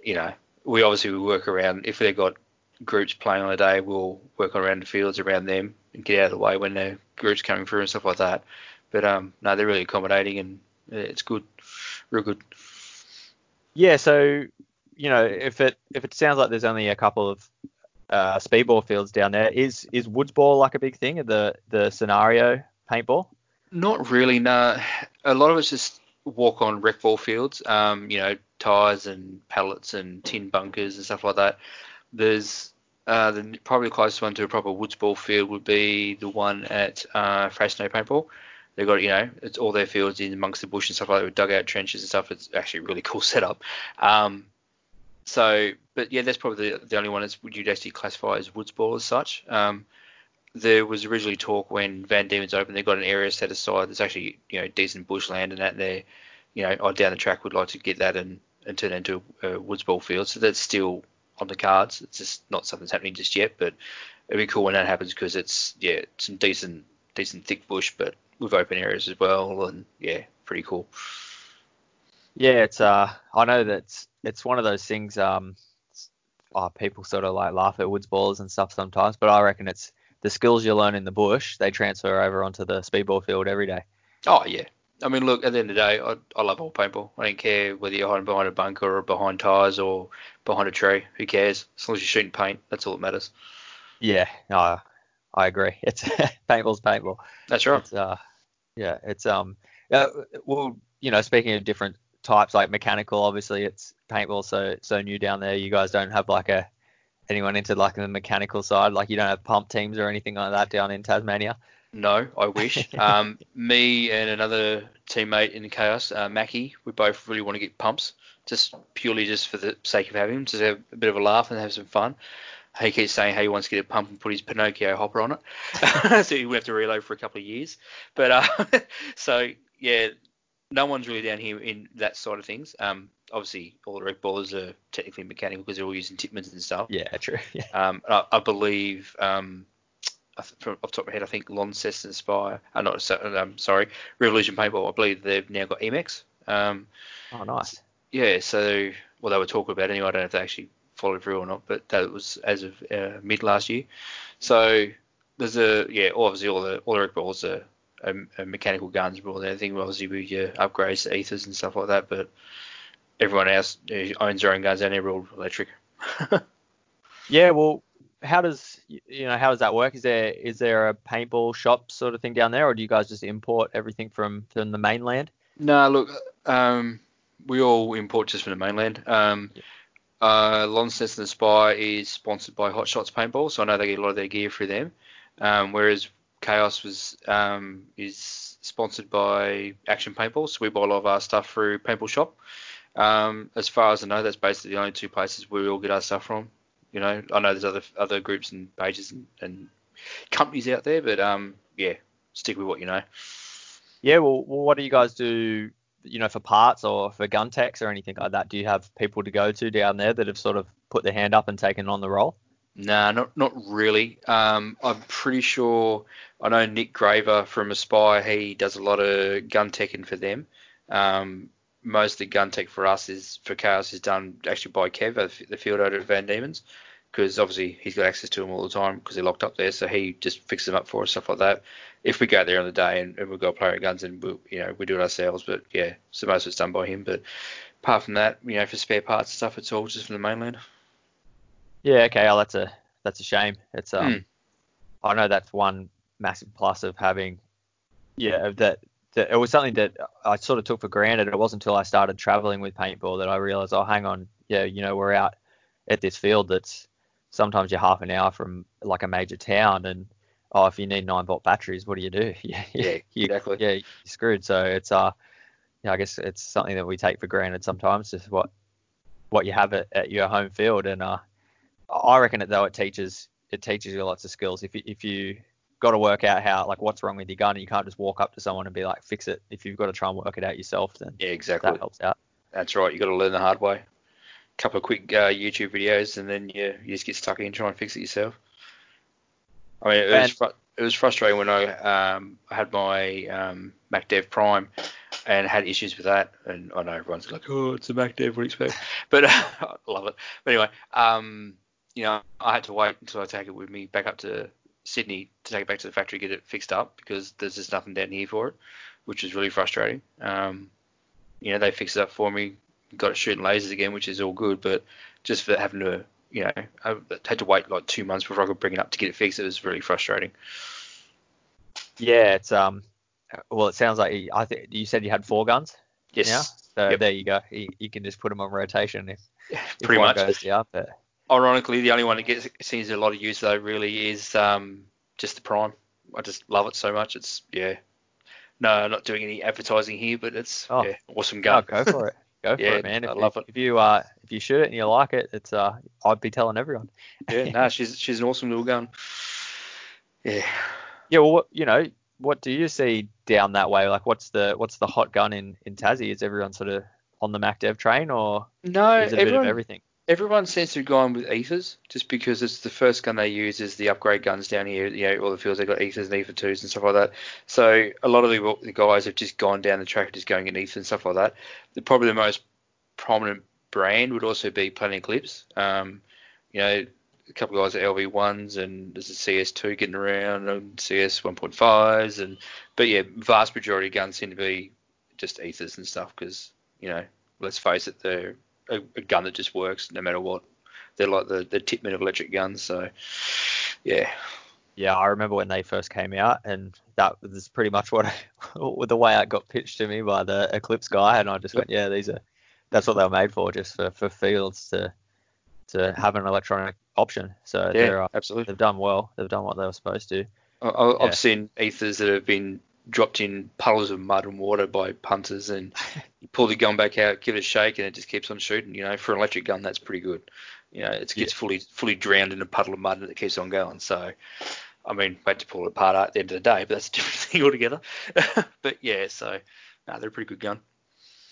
you know, we obviously we work around if they've got groups playing on a day, we'll work around the fields around them and get out of the way when the groups coming through and stuff like that. But um, no, they're really accommodating and it's good, real good. Yeah, so you know, if it if it sounds like there's only a couple of uh, speedball fields down there, is is woods ball like a big thing? The the scenario paintball? Not really. No, a lot of it's just walk on rec ball fields. Um, you know, tires and pallets and tin bunkers and stuff like that. There's uh, the probably the closest one to a proper woods ball field would be the one at uh, Freycinet Paintball. They've got, you know, it's all their fields in amongst the bush and stuff like that with dugout trenches and stuff. It's actually a really cool setup. Um, so, but yeah, that's probably the, the only one that you'd actually classify as woods ball as such. Um, there was originally talk when Van Diemen's opened, they've got an area set aside. that's actually, you know, decent bushland and that there. You know, down the track would like to get that and, and turn it into a, a woods ball field. So that's still on the cards. It's just not something that's happening just yet, but it'd be cool when that happens because it's yeah some decent decent thick bush, but with open areas as well, and yeah, pretty cool. Yeah, it's uh, I know that it's, one of those things. Um, oh, people sort of like laugh at woods ballers and stuff sometimes, but I reckon it's the skills you learn in the bush they transfer over onto the speedball field every day. Oh yeah, I mean, look, at the end of the day, I, I love all paintball. I don't care whether you're hiding behind a bunker or behind tires or behind a tree. Who cares? As long as you're shooting paint, that's all that matters. Yeah, no, I agree. It's paintball's paintball. That's right. It's, uh, yeah, it's um, uh, well, you know, speaking of different types, like mechanical, obviously it's paintball, so so new down there. You guys don't have like a anyone into like the mechanical side, like you don't have pump teams or anything like that down in Tasmania. No, I wish. um, me and another teammate in the Chaos, uh, Mackie, we both really want to get pumps, just purely just for the sake of having him, just have a bit of a laugh and have some fun. He keeps saying how he wants to get a pump and put his Pinocchio hopper on it, so he would have to reload for a couple of years. But uh, so yeah, no one's really down here in that side of things. Um, obviously all the rec ballers are technically mechanical because they're all using Tippmanns and stuff. Yeah, true. Yeah. Um, I, I believe um, from off the top of my head, I think Launceston Aspire, uh, not um, sorry, Revolution Paintball. I believe they've now got Emax. Um, oh, nice. Yeah, so well they were talking about it anyway. I don't know if they actually followed through or not, but that was as of uh, mid last year. So there's a yeah, obviously all the all the rec balls are, are, are mechanical guns more than anything. Obviously with your upgrades to Ethas and stuff like that, but everyone else who owns their own guns and they're all electric. yeah, well, how does you know how does that work? Is there is there a paintball shop sort of thing down there, or do you guys just import everything from from the mainland? No, look, um, we all import just from the mainland. Um, yeah. Uh, Launceston Aspire is sponsored by Hot Shots Paintball, so I know they get a lot of their gear through them. Um, whereas Chaos was um, is sponsored by Action Paintball, so we buy a lot of our stuff through Paintball Shop. Um, as far as I know, that's basically the only two places we all get our stuff from. You know, I know there's other other groups and pages and, and companies out there, but um, yeah, stick with what you know. Yeah, well, what do you guys do? You know, for parts or for gun techs or anything like that? Do you have people to go to down there that have sort of put their hand up and taken on the role? Nah, not not really. Um, I'm pretty sure I know Nick Graver from Aspire. He does a lot of gun teching for them. Um, most of the gun tech for us is for Chaos is done actually by Kev, the field out at Van Diemen's, because obviously he's got access to them all the time because they're locked up there. So he just fixes them up for us, stuff like that. If we go there on the day and, and we've got a player at guns and we you know we do it ourselves, but yeah, so most of it's done by him. But apart from that, you know, for spare parts and stuff, it's all just from the mainland. Yeah, okay. Oh, that's a that's a shame. It's um, hmm. I know that's one massive plus of having yeah that it was something that I sort of took for granted. It wasn't until I started traveling with paintball that I realized, oh, hang on, yeah, you know, we're out at this field that's sometimes you're half an hour from like a major town, and oh, if you need nine volt batteries, what do you do? yeah, yeah, you, exactly. Yeah, you're screwed. So it's uh, yeah, I guess it's something that we take for granted sometimes, just what what you have at, at your home field, and uh, I reckon it though it teaches it teaches you lots of skills if you if you got to work out how like what's wrong with your gun. And you can't just walk up to someone and be like, fix it. If you've got to try and work it out yourself, then Yeah, exactly. that helps out. That's right. You got to learn the hard way. Couple of quick uh, YouTube videos, and then you you just get stuck in and try and fix it yourself. I mean, it was fru- it was frustrating when I um had my um Mac Dev Prime and had issues with that. And I know everyone's like, oh, it's a Mac Dev, what do you expect? But I love it. But anyway, um, you know, I had to wait until I take it with me back up to Sydney to take it back to the factory, get it fixed up because there's just nothing down here for it, which is really frustrating. Um, you know, they fixed it up for me, got it shooting lasers again, which is all good, but just for having to, you know, I had to wait like two months before I could bring it up to get it fixed. It was really frustrating. Yeah, it's um. Well, it sounds like you- I think you said you had four guns. Yes, Yeah. So Yep. there you go. You, you can just put them on rotation if, if pretty one much. goes yeah, but Ironically, the only one that gets sees a lot of use though really is um, just the Prime. I just love it so much. It's yeah. No, not doing any advertising here, but it's Oh. yeah, awesome oh, gun. go for it. Go for Yeah, it, man. If, I love if, it. If you uh if you shoot it and you like it, it's uh I'd be telling everyone. yeah, no, she's she's an awesome little gun. Yeah. Yeah, well, you know, what do you see down that way? Like, what's the what's the hot gun in in Tassie? Is everyone sort of on the Mac Dev train, or No, is it a bit of everything? Everyone seems to have gone with Ethas just because it's the first gun they use is the upgrade guns down here. You know, all the fields they've got Ethas and Etha twos and stuff like that. So a lot of the, the guys have just gone down the track just going in Ethas and stuff like that. The probably the most prominent brand would also be Planet Eclipse. Um, you know, a couple of guys at LV ones and there's a CS2 getting around and CS 1.5s and but yeah, vast majority of guns seem to be just Ethas and stuff because you know, let's face it, they're a, a gun that just works no matter what. They're like the the Tippmann of electric guns. So yeah, Yeah, I remember when they first came out, and that was pretty much what with the way it got pitched to me by the Eclipse guy, and I just went, yeah, these are that's what they were made for, just for, for fields to to have an electronic option. So they're, yeah, uh, absolutely. they've done well. They've done what they were supposed to. I, I, Yeah. I've seen Ethas that have been dropped in puddles of mud and water by punters, and you pull the gun back out, give it a shake, and it just keeps on shooting. You know, for an electric gun, that's pretty good. You know, it gets fully fully drowned in a puddle of mud and it keeps on going. So, I mean, wait to pull it apart at the end of the day, but that's a different thing altogether. but yeah, so no, they're a pretty good gun.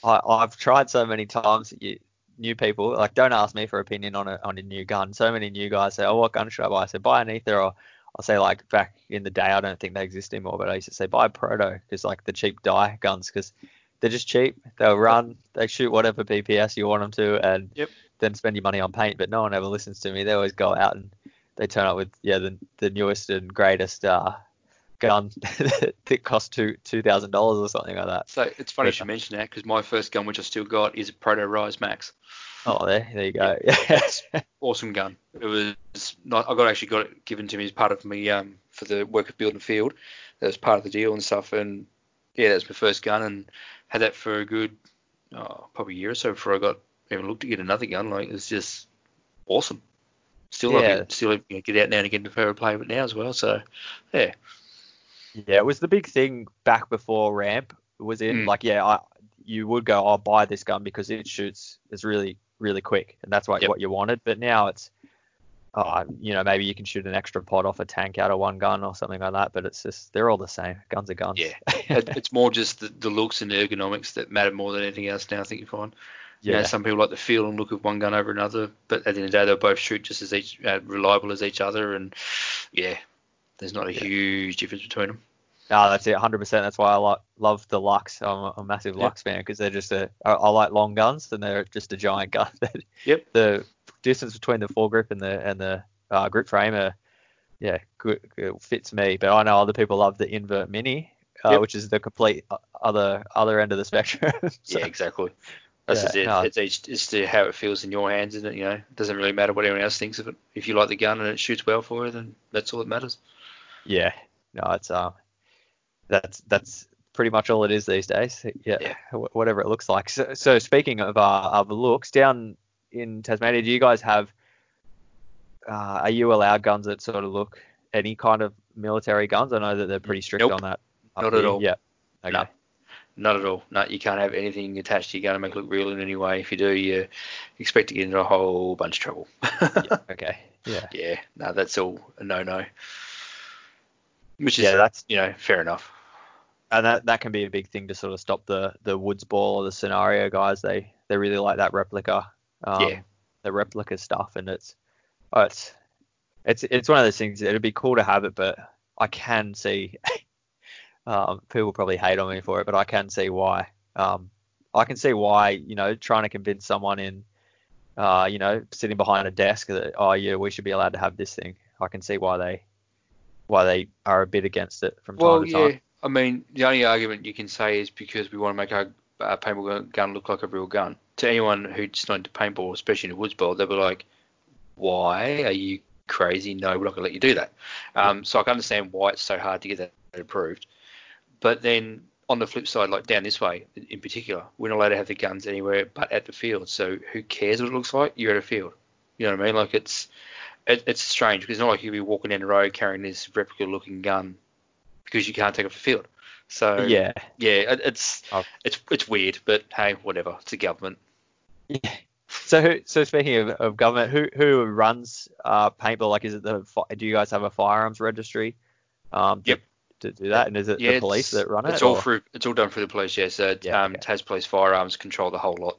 I, I've tried so many times. You, new people like don't ask me for opinion on a on a new gun. So many new guys say, "Oh, what gun should I buy?" I say, "Buy an Etha." Or I'll say like back in the day, I don't think they exist anymore, but I used to say buy proto because like the cheap Dye guns because they're just cheap. They'll run, they shoot whatever BPS you want them to, and Yep. then spend your money on paint. But no one ever listens to me. They always go out and they turn up with yeah the the newest and greatest uh, gun that cost two two thousand dollars or something like that. So it's funny you mention that because my first gun, which I still got, is a Proto Rize Max. Oh, there there you go. Yeah. Awesome gun. It was not. I got actually got it given to me as part of me um for the work of building a field. That was part of the deal and stuff. And yeah, that was my first gun and had that for a good oh, probably a year or so before I got even looked to get another gun. Like it's just awesome. Still love it. Still you know, get out now and again to fair play with it now as well. So yeah, Yeah, it was the big thing back before ramp was in. Mm. Like, yeah, I, you would go, I'll buy this gun because it shoots is really, really quick, and that's what Yep. what you wanted. But now it's, uh, you know, maybe you can shoot an extra pod off a tank out of one gun or something like that. But it's just they're all the same. Guns are guns. Yeah. it's more just the, the looks and the ergonomics that matter more than anything else now. I think you find. You know, yeah, some people like the feel and look of one gun over another, but at the end of the day, they'll both shoot just as each uh, reliable as each other, and yeah, there's not a Yeah. huge difference between them. No, that's it, 100%. That's why I like love the Luxe. I'm a, a massive Yep. Luxe fan because they're just a. I, I like long guns, and they're just a giant gun. Yep. The distance between the foregrip and the and the uh, grip frame are yeah, good, good, fits me. But I know other people love the invert mini, uh, Yep. which is the complete other other end of the spectrum. So, yeah, exactly. That's Yeah, it. no. It's each it's to how it feels in your hands, isn't it? You know, it doesn't really matter what anyone else thinks of it. If you like the gun and it shoots well for you, then that's all that matters. yeah, no, it's uh, that's that's pretty much all it is these days. Yeah, Yeah. whatever it looks like. So, so speaking of uh, of looks, down in Tasmania, do you guys have? Uh, are you allowed guns that sort of look any kind of military guns? I know that they're pretty strict Nope, on that. not at all. Yeah. Okay. No. Not at all. No, you can't have anything attached to your gun to make it look real in any way. If you do, you expect to get into a whole bunch of trouble. yeah. Okay. Yeah. yeah, no, that's all a no-no. which is Yeah, that's you know fair enough. And that that can be a big thing to sort of stop the the woods ball or the scenario guys. They they really like that replica, um, Yeah. the replica stuff, and it's oh, it's it's it's one of those things. It'd be cool to have it, but I can see um, people probably hate on me for it, but I can see why. Um, I can see why you know trying to convince someone in, uh, you know, sitting behind a desk that oh yeah we should be allowed to have this thing. I can see why they why they are a bit against it from Well, time to time. I mean, the only argument you can say is because we want to make our uh, paintball gun- gun look like a real gun. To anyone who's not into paintball, especially in a woods ball, they'll be like, "Why are you crazy? No, we're not going to let you do that." Um, so I can understand why it's so hard to get that approved. But then on the flip side, like down this way in particular, we're not allowed to have the guns anywhere but at the field. So who cares what it looks like? You're at a field. You know what I mean? Like it's it, it's strange because it's not like you'll be walking down the road carrying this replica-looking gun because you can't take it off the field. So Yeah. yeah, it, it's Oh. it's it's weird, but hey, whatever. It's a government. Yeah. So who, so speaking of, of government, who who runs uh, paintball? Like, is it the do you guys have a firearms registry? Um, to, Yep. To do that, and is it Yeah, the police that run it? It's all or- through. It's all done through the police. Yeah. So Yeah, um, okay. Tas Police Firearms control the whole lot.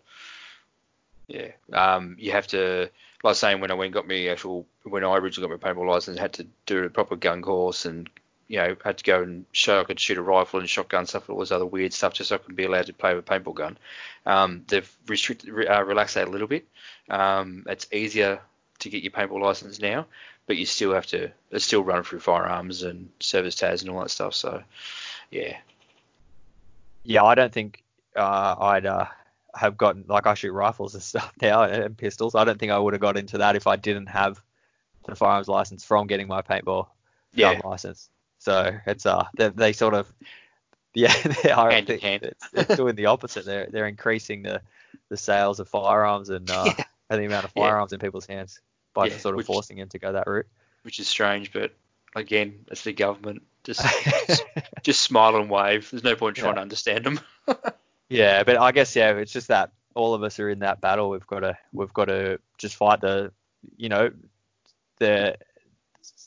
Yeah. Um, you have to. Like I was saying, when I went got me actual, when I originally got my paintball license, I had to do a proper gun course and you know had to go and show I could shoot a rifle and shotgun stuff, all this other weird stuff, just so I could be allowed to play with a paintball gun. Um, they've restricted, re- uh, relaxed that a little bit. Um, it's easier to get your paintball license now, but you still have to. It's still run through firearms and service tags and all that stuff. So, yeah. Yeah, I don't think uh, I'd uh, have gotten like I shoot rifles and stuff now and pistols. I don't think I would have got into that if I didn't have the firearms license from getting my paintball Yeah. gun license. So it's uh they, they sort of yeah they are Hand in hand. It's, it's doing the opposite. They're they're increasing the the sales of firearms and uh, Yeah. and the amount of Yeah. firearms in people's hands by Yeah, sort of which- forcing them to go that route. which is strange, but again, it's the government. Just just smile and wave. There's no point trying Yeah. to understand them. Yeah, but I guess yeah, it's just that all of us are in that battle. We've got to we've got to just fight the, you know, the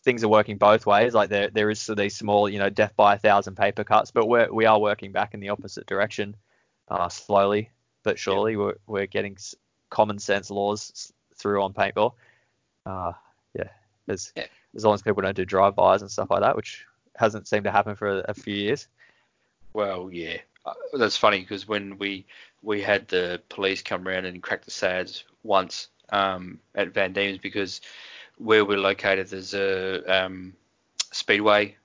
things are working both ways. Like there there is these small, you know, death by a thousand paper cuts, but we're we are working back in the opposite direction, uh, slowly but surely. We're we're getting common sense laws through on paintball. Uh, yeah, as Yeah. as long as people don't do drive-bys and stuff like that, which hasn't seemed to happen for a, a few years. Well, yeah, uh, that's funny because when we we had the police come around and crack the SADs once um, at Van Diemen's because where we're located, there's a um, speedway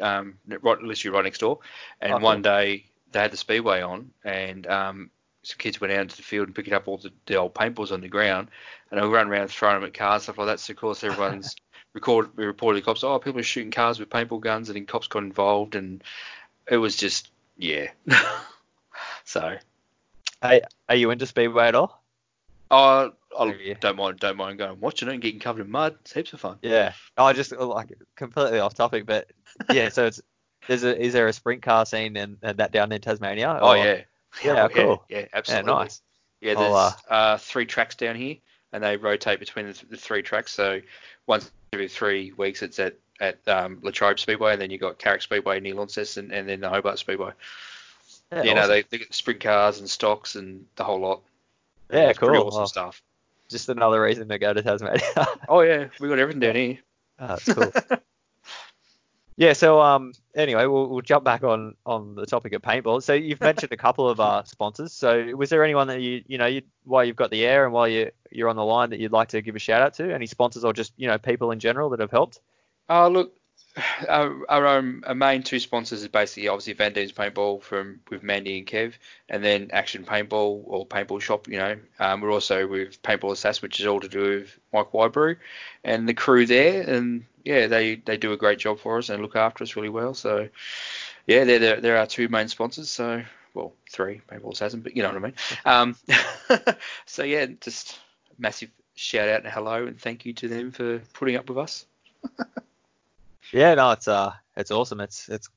um, right, literally right next door, and Oh, cool. one day they had the speedway on, and um, some kids went out into the field and picked up all the, the old paintballs on the ground, and they were running around throwing them at cars stuff like that. So of course everyone's record we reported the cops. Oh, people are shooting cars with paintball guns, and then cops got involved, and it was just yeah. so Hey, are you into speedway at all? I, I Yeah. don't mind don't mind going and watching it and getting covered in mud. It's heaps of fun. Yeah. I just uh, like completely off topic, but yeah. So it's there's a is there a sprint car scene and, and that down in Tasmania? Oh Or- yeah. Yeah, cool. Yeah, Yeah, absolutely. nice. Yeah, there's uh, three tracks down here, and they rotate between the, the three tracks. So once every three weeks, it's at at um, Latrobe Speedway, and then you've got Carrick Speedway near Launceston, and then the Hobart Speedway. Yeah, you know, awesome. they, they get sprint cars and stocks and the whole lot. Yeah, It's pretty cool. awesome Well- stuff. just another reason to go to Tasmania. Oh yeah, we got everything down here. Oh, that's cool. yeah. So um. Anyway, we'll, we'll jump back on on the topic of paintball. So you've mentioned a couple of uh sponsors. So was there anyone that you you know you while you've got the air and while you you're on the line that you'd like to give a shout out to? Any sponsors or just you know people in general that have helped? Oh, look, our, our our main two sponsors is basically obviously Van Diemen's Paintball from with Mandy and Kev, and then Action Paintball or Paintball Shop. You know, um, we're also with Paintball Assassin, which is all to do with Mike Wybrew and the crew there, and yeah, they they do a great job for us and look after us really well. So yeah, they're they're, they're our two main sponsors. So well, three Paintball Assassin, but you know what I mean. Um, so yeah, just massive shout out and hello and thank you to them for putting up with us. Yeah, no, it's uh, it's awesome. It's it's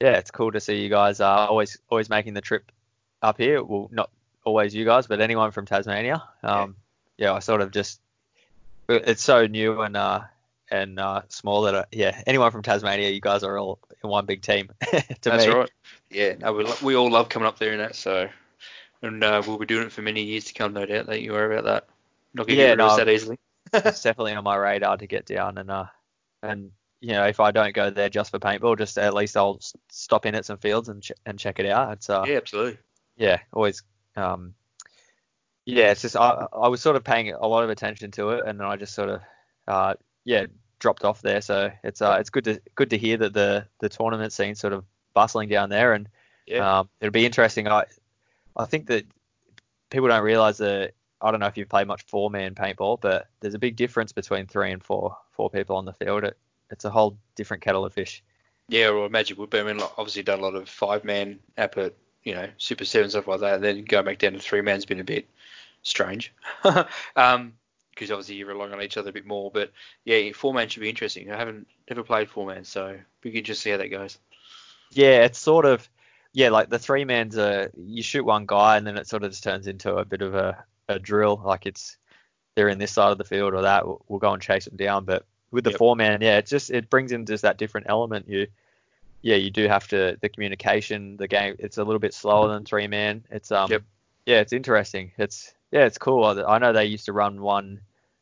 yeah, it's cool to see you guys uh, always always making the trip up here. Well, not always you guys, but anyone from Tasmania. Um, yeah, I sort of just it's so new and uh, and uh, Smaller. Yeah, anyone from Tasmania, you guys are all in one big team. That's me. right. Yeah, no, we, we all love coming up there and that. So, and uh, we'll be doing it for many years to come, no doubt. Don't you worry about that. Not gonna Yeah, get rid of us no. that easily. it's definitely on my radar to get down and uh and you know if I don't go there just for paintball, just at least I'll stop in at some fields and ch- and check it out. It's uh yeah, absolutely. yeah, always um yeah, it's just I I was sort of paying a lot of attention to it and then I just sort of uh yeah dropped off there. So it's uh it's good to good to hear that the the tournament scene sort of bustling down there and Yeah. um it'll be interesting. I I think that people don't realize that I don't know if you've played much four man paintball, but there's a big difference between three and four four people on the field. It, it's a whole different kettle of fish. Yeah, or Magic Wood. But I mean, obviously done a lot of five man up at you know Super Seven stuff like that. And then going back down to three man's been a bit strange. um, because obviously you're relying on each other a bit more. But yeah, four man should be interesting. I haven't never played four man, so we can just see how that goes. Yeah, it's sort of yeah, like the three man's a you shoot one guy and then it sort of just turns into a bit of a, a drill. Like it's they're in this side of the field or that. We'll, we'll go and chase them down. But with the Yep. four man, yeah, it just it brings in just that different element. You yeah, you do have to the communication, the game. It's a little bit slower than three man. It's um Yep. yeah, it's interesting. It's yeah, it's cool. I, I know they used to run one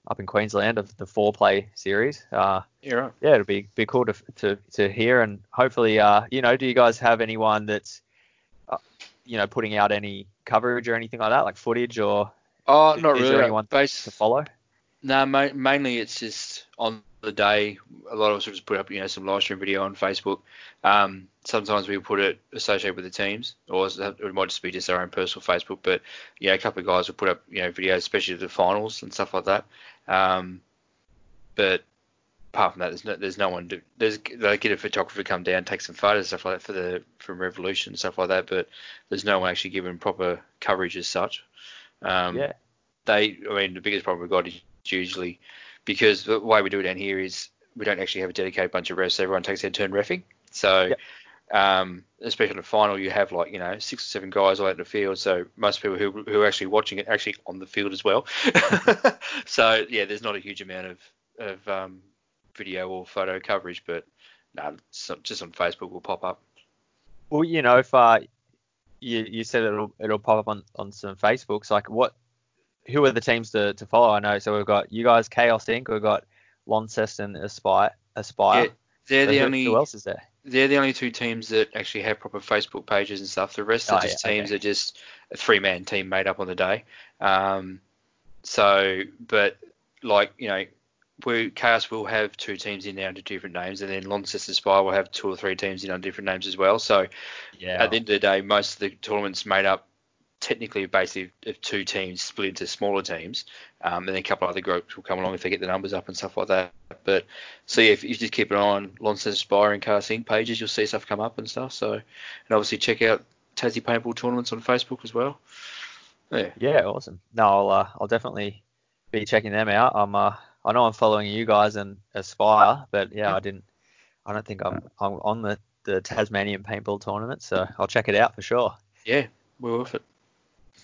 up in Queensland of the four play series. Uh, Yeah, right. yeah, it'll be be cool to to to hear and hopefully, uh, you know, do you guys have anyone that's, uh, you know, putting out any coverage or anything like that, like footage or Oh, Is not there really. anyone Base, to follow? No, ma- mainly it's just on the day. A lot of us will just put up, you know, some live stream video on Facebook. Um, sometimes we put it associated with the teams, or it might just be just our own personal Facebook. But yeah, a couple of guys will put up, you know, videos, especially the finals and stuff like that. Um, but apart from that, there's no, there's no one. To, there's they get a photographer come down, take some photos, stuff like that for the from Revolution and stuff like that. But there's no one actually giving proper coverage as such. Um, yeah, they, I mean, the biggest problem we've got is usually because the way we do it down here is we don't actually have a dedicated bunch of refs. Everyone takes their turn refing. So, Yep. um, especially in the final, you have like you know six or seven guys all out in the field. So most people who who are actually watching it actually on the field as well. so yeah, there's not a huge amount of of um, video or photo coverage, but no, just on Facebook will pop up. well, you know, if uh, you you said it'll it'll pop up on on some Facebooks, like what, who are the teams to to follow? I know, so we've got you guys, Chaos Inc. We've got Launceston, Aspire, Aspire. Yeah, they're So the who, only who else is there? they're the only two teams that actually have proper Facebook pages and stuff. The rest are Oh, just yeah, teams okay. that just a three man team made up on the day. Um, so, but like you know, we Chaos will have two teams in there under different names, and then Launceston Aspire will have two or three teams in under different names as well. So Yeah. at the end of the day, most of the tournaments made up technically basically of two teams split into smaller teams, um, and then a couple of other groups will come along if they get the numbers up and stuff like that. But so yeah, if you just keep an eye on Launceston Aspire and Chaos Inc. pages, you'll see stuff come up and stuff. So and obviously check out Tassie Paintball tournaments on Facebook as well. Yeah. Yeah, awesome. No, I'll uh, I'll definitely be checking them out. I'm uh, I know I'm following you guys and Aspire, but yeah, I didn't. I don't think I'm I'm on the the Tasmanian paintball tournament, so I'll check it out for sure. Yeah, we're worth it.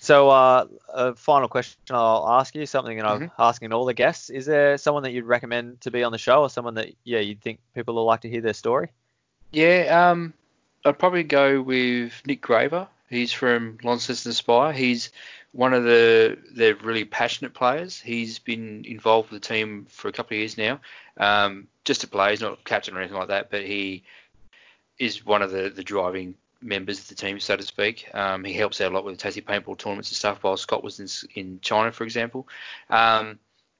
So, uh, a final question I'll ask you, something that I'm Mm-hmm. asking all the guests. Is there someone that you'd recommend to be on the show, or someone that yeah you'd think people will like to hear their story? Yeah, um, I'd probably go with Nick Graver. He's from Launceston Aspire. He's one of the the really passionate players. He's been involved with the team for a couple of years now. Um, just to play, he's not captain or anything like that, but he is one of the, the driving members of the team, so to speak. Um, he helps out a lot with the Tassie paintball tournaments and stuff while Scott was in, in China, for example. Um,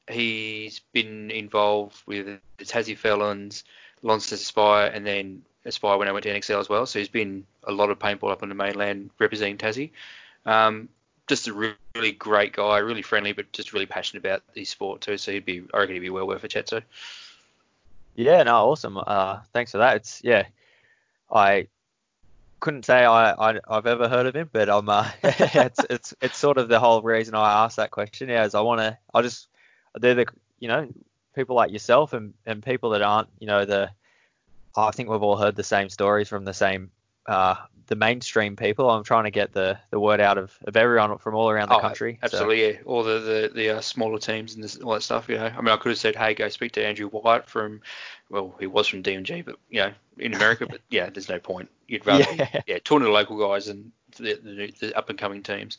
he's been involved with the Tassie Felons, Launceston Aspire, and then Aspire when I went to NXL as well. So he's been a lot of paintball up on the mainland representing Tassie. Um, just a really, great guy, really friendly, but just really passionate about the sport too. So he'd be, I reckon he'd be well worth a chat to. Yeah, no, awesome. Uh, thanks for that. It's yeah, I couldn't say I, I I've ever heard of him, but I'm uh, it's it's it's sort of the whole reason I asked that question. Yeah, is I want to I just they're the you know people like yourself and and people that aren't you know the I think we've all heard the same stories from the same uh, the mainstream people. I'm trying to get the, the word out of, of everyone from all around the Oh, country. so- Absolutely, yeah. All the the, the uh, smaller teams and this, all that stuff. You know, I mean, I could have said, hey, go speak to Andrew White from, well, he was from DMG, but you know, in America. but yeah, there's no point. You'd rather, Yeah. yeah, yeah talk to the local guys and the, the, the up and coming teams.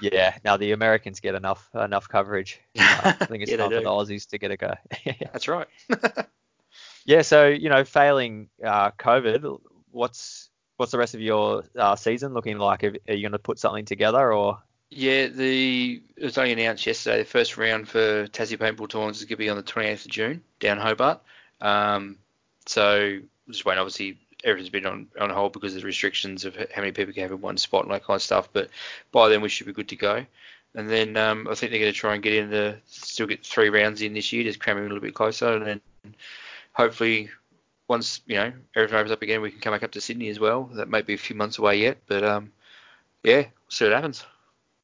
Yeah, now the Americans get enough enough coverage. Uh, I think it's Yeah, time for the Aussies to get a go. That's right. yeah, so you know, failing uh, COVID, what's what's the rest of your uh, season looking like? Are you going to put something together, or Yeah, the it was only announced yesterday. The first round for Tassie Paintball Tournaments is going to be on the 28th of June down Hobart. Um, so just waiting. Obviously, everything's been on, on hold because of the restrictions of how many people can have in one spot and that kind of stuff. But by then we should be good to go. And then um, I think they're going to try and get in the still get three rounds in this year, just cram in a little bit closer, and then hopefully once you know everything opens up again, we can come back up to Sydney as well. That may be a few months away yet, but um, yeah, we'll see what happens.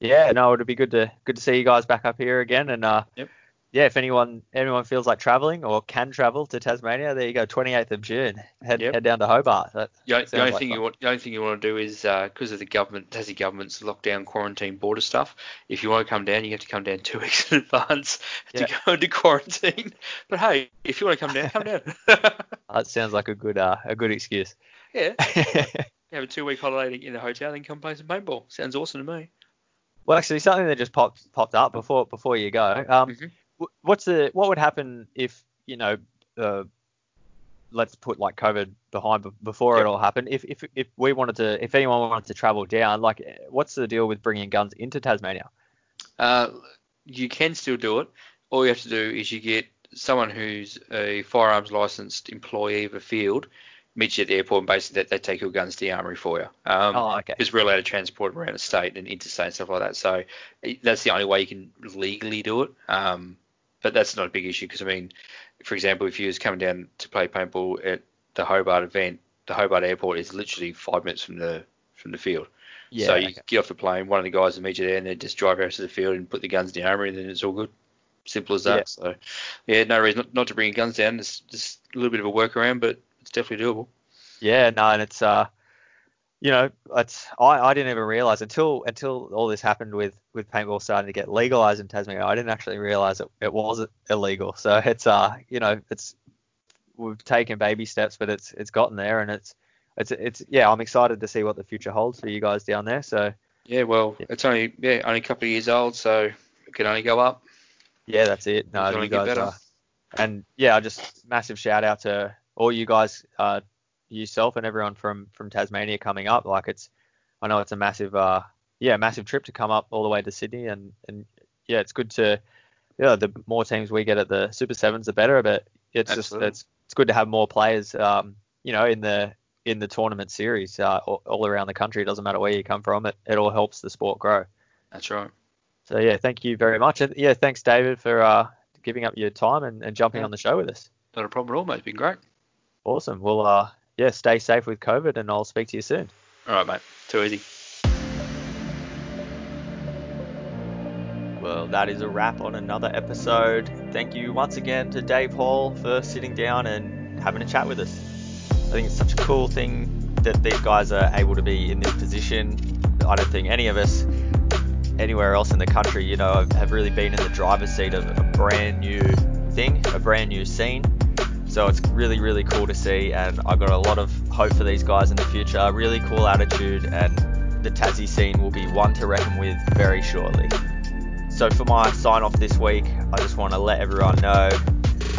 yeah, no, it'd be good to good to see you guys back up here again. And uh, Yep. Yeah, if anyone anyone feels like traveling or can travel to Tasmania, there you go, 28th of June. Head Yep. head down to Hobart. That The, only- the only like thing fun. you want, the only thing you want to do is because of the government, Tassie government's lockdown, quarantine, border stuff. If you want to come down, you have to come down two weeks in advance Yeah. to go into quarantine. But hey, if you want to come down, come down. That sounds like a good uh, a good excuse. yeah, have a two-week holiday in the hotel, then come play some paintball. Sounds awesome to me. Well, actually, something that just popped popped up before before you go. Um, Mhm. Wh- what's the what would happen if you know, uh, let's put like COVID behind before it all happened. If if if we wanted to, if anyone wanted to travel down, like, what's the deal with bringing guns into Tasmania? Uh, you can still do it. All you have to do is you get someone who's a firearms licensed employee of a field, meet you at the airport, and basically they, they take your guns to the armory for you. Um, oh, okay. because we're allowed to transport them around the state and interstate and stuff like that. So eh, that's the only way you can legally do it. Um, but that's not a big issue because I mean, for example, if you was coming down to play paintball at the Hobart event, the Hobart airport is literally five minutes from the from the field. Yeah. so you okay. get off the plane, one of the guys will meet you there, and then just drive out to the field and put the guns in the armory, and then it's all good. Simple as that. Yeah. So yeah, no reason not, not to bring your guns down. It's just a little bit of a workaround, but it's definitely doable. Yeah, no, and it's uh, you know, it's I, I didn't even realize until until all this happened with with paintball starting to get legalized in Tasmania. I didn't actually realize it, it was illegal. So it's uh, you know, it's we've taken baby steps, but it's it's gotten there, and it's it's it's yeah, I'm excited to see what the future holds for you guys down there. So Yeah, well, Yeah. it's only yeah only a couple of years old, so it can only go up. yeah, that's it. No, you guys better. are, and yeah, just massive shout out to all you guys, uh, yourself and everyone from from Tasmania coming up. Like it's, I know it's a massive, uh, yeah, massive trip to come up all the way to Sydney, and and yeah, it's good to, yeah, the more teams we get at the Super Sevens, the better. But it's Absolutely. just it's it's good to have more players, um, you know, in the in the tournament series uh, all, all around the country. It doesn't matter where you come from. It it all helps the sport grow. That's right. So yeah, thank you very much. And yeah, thanks David for uh, giving up your time and, and jumping Yeah. on the show with us. Not a problem at all, mate. It's been great. Awesome. Well, uh, yeah, stay safe with COVID, and I'll speak to you soon. All right, mate. Too easy. Well, that is a wrap on another episode. Thank you once again to Dave Hall for sitting down and having a chat with us. I think it's such a cool thing that these guys are able to be in this position. I don't think any of us anywhere else in the country, you know, have- have really been in the driver's seat of a brand new thing, a brand new scene. So it's really, really cool to see, and I've got a lot of hope for these guys in the future. Really cool attitude, and the Tassie scene will be one to reckon with very shortly. So for my sign off this week, I just want to let everyone know.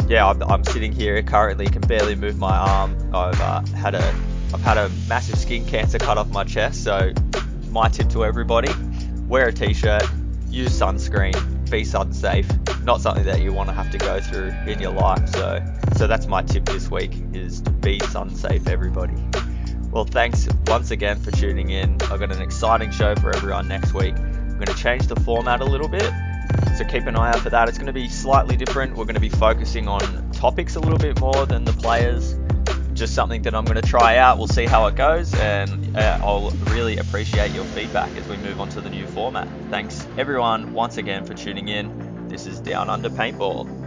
Yeah, I'm, I'm sitting here currently, can barely move my arm. I've uh, had a I've had a massive skin cancer cut off my chest. So my tip to everybody: wear a t-shirt, use sunscreen, be sun safe. Not something that you want to have to go through in your life. So so that's my tip this week: is to be sun safe, everybody. Well, thanks once again for tuning in. I've got an exciting show for everyone next week. I'm going to change the format a little bit, so keep an eye out for that. It's going to be slightly different. We're going to be focusing on topics a little bit more than the players. Just something that I'm going to try out. We'll see how it goes, and uh, I'll really appreciate your feedback as we move on to the new format. Thanks everyone once again for tuning in. This is Down Under Paintball.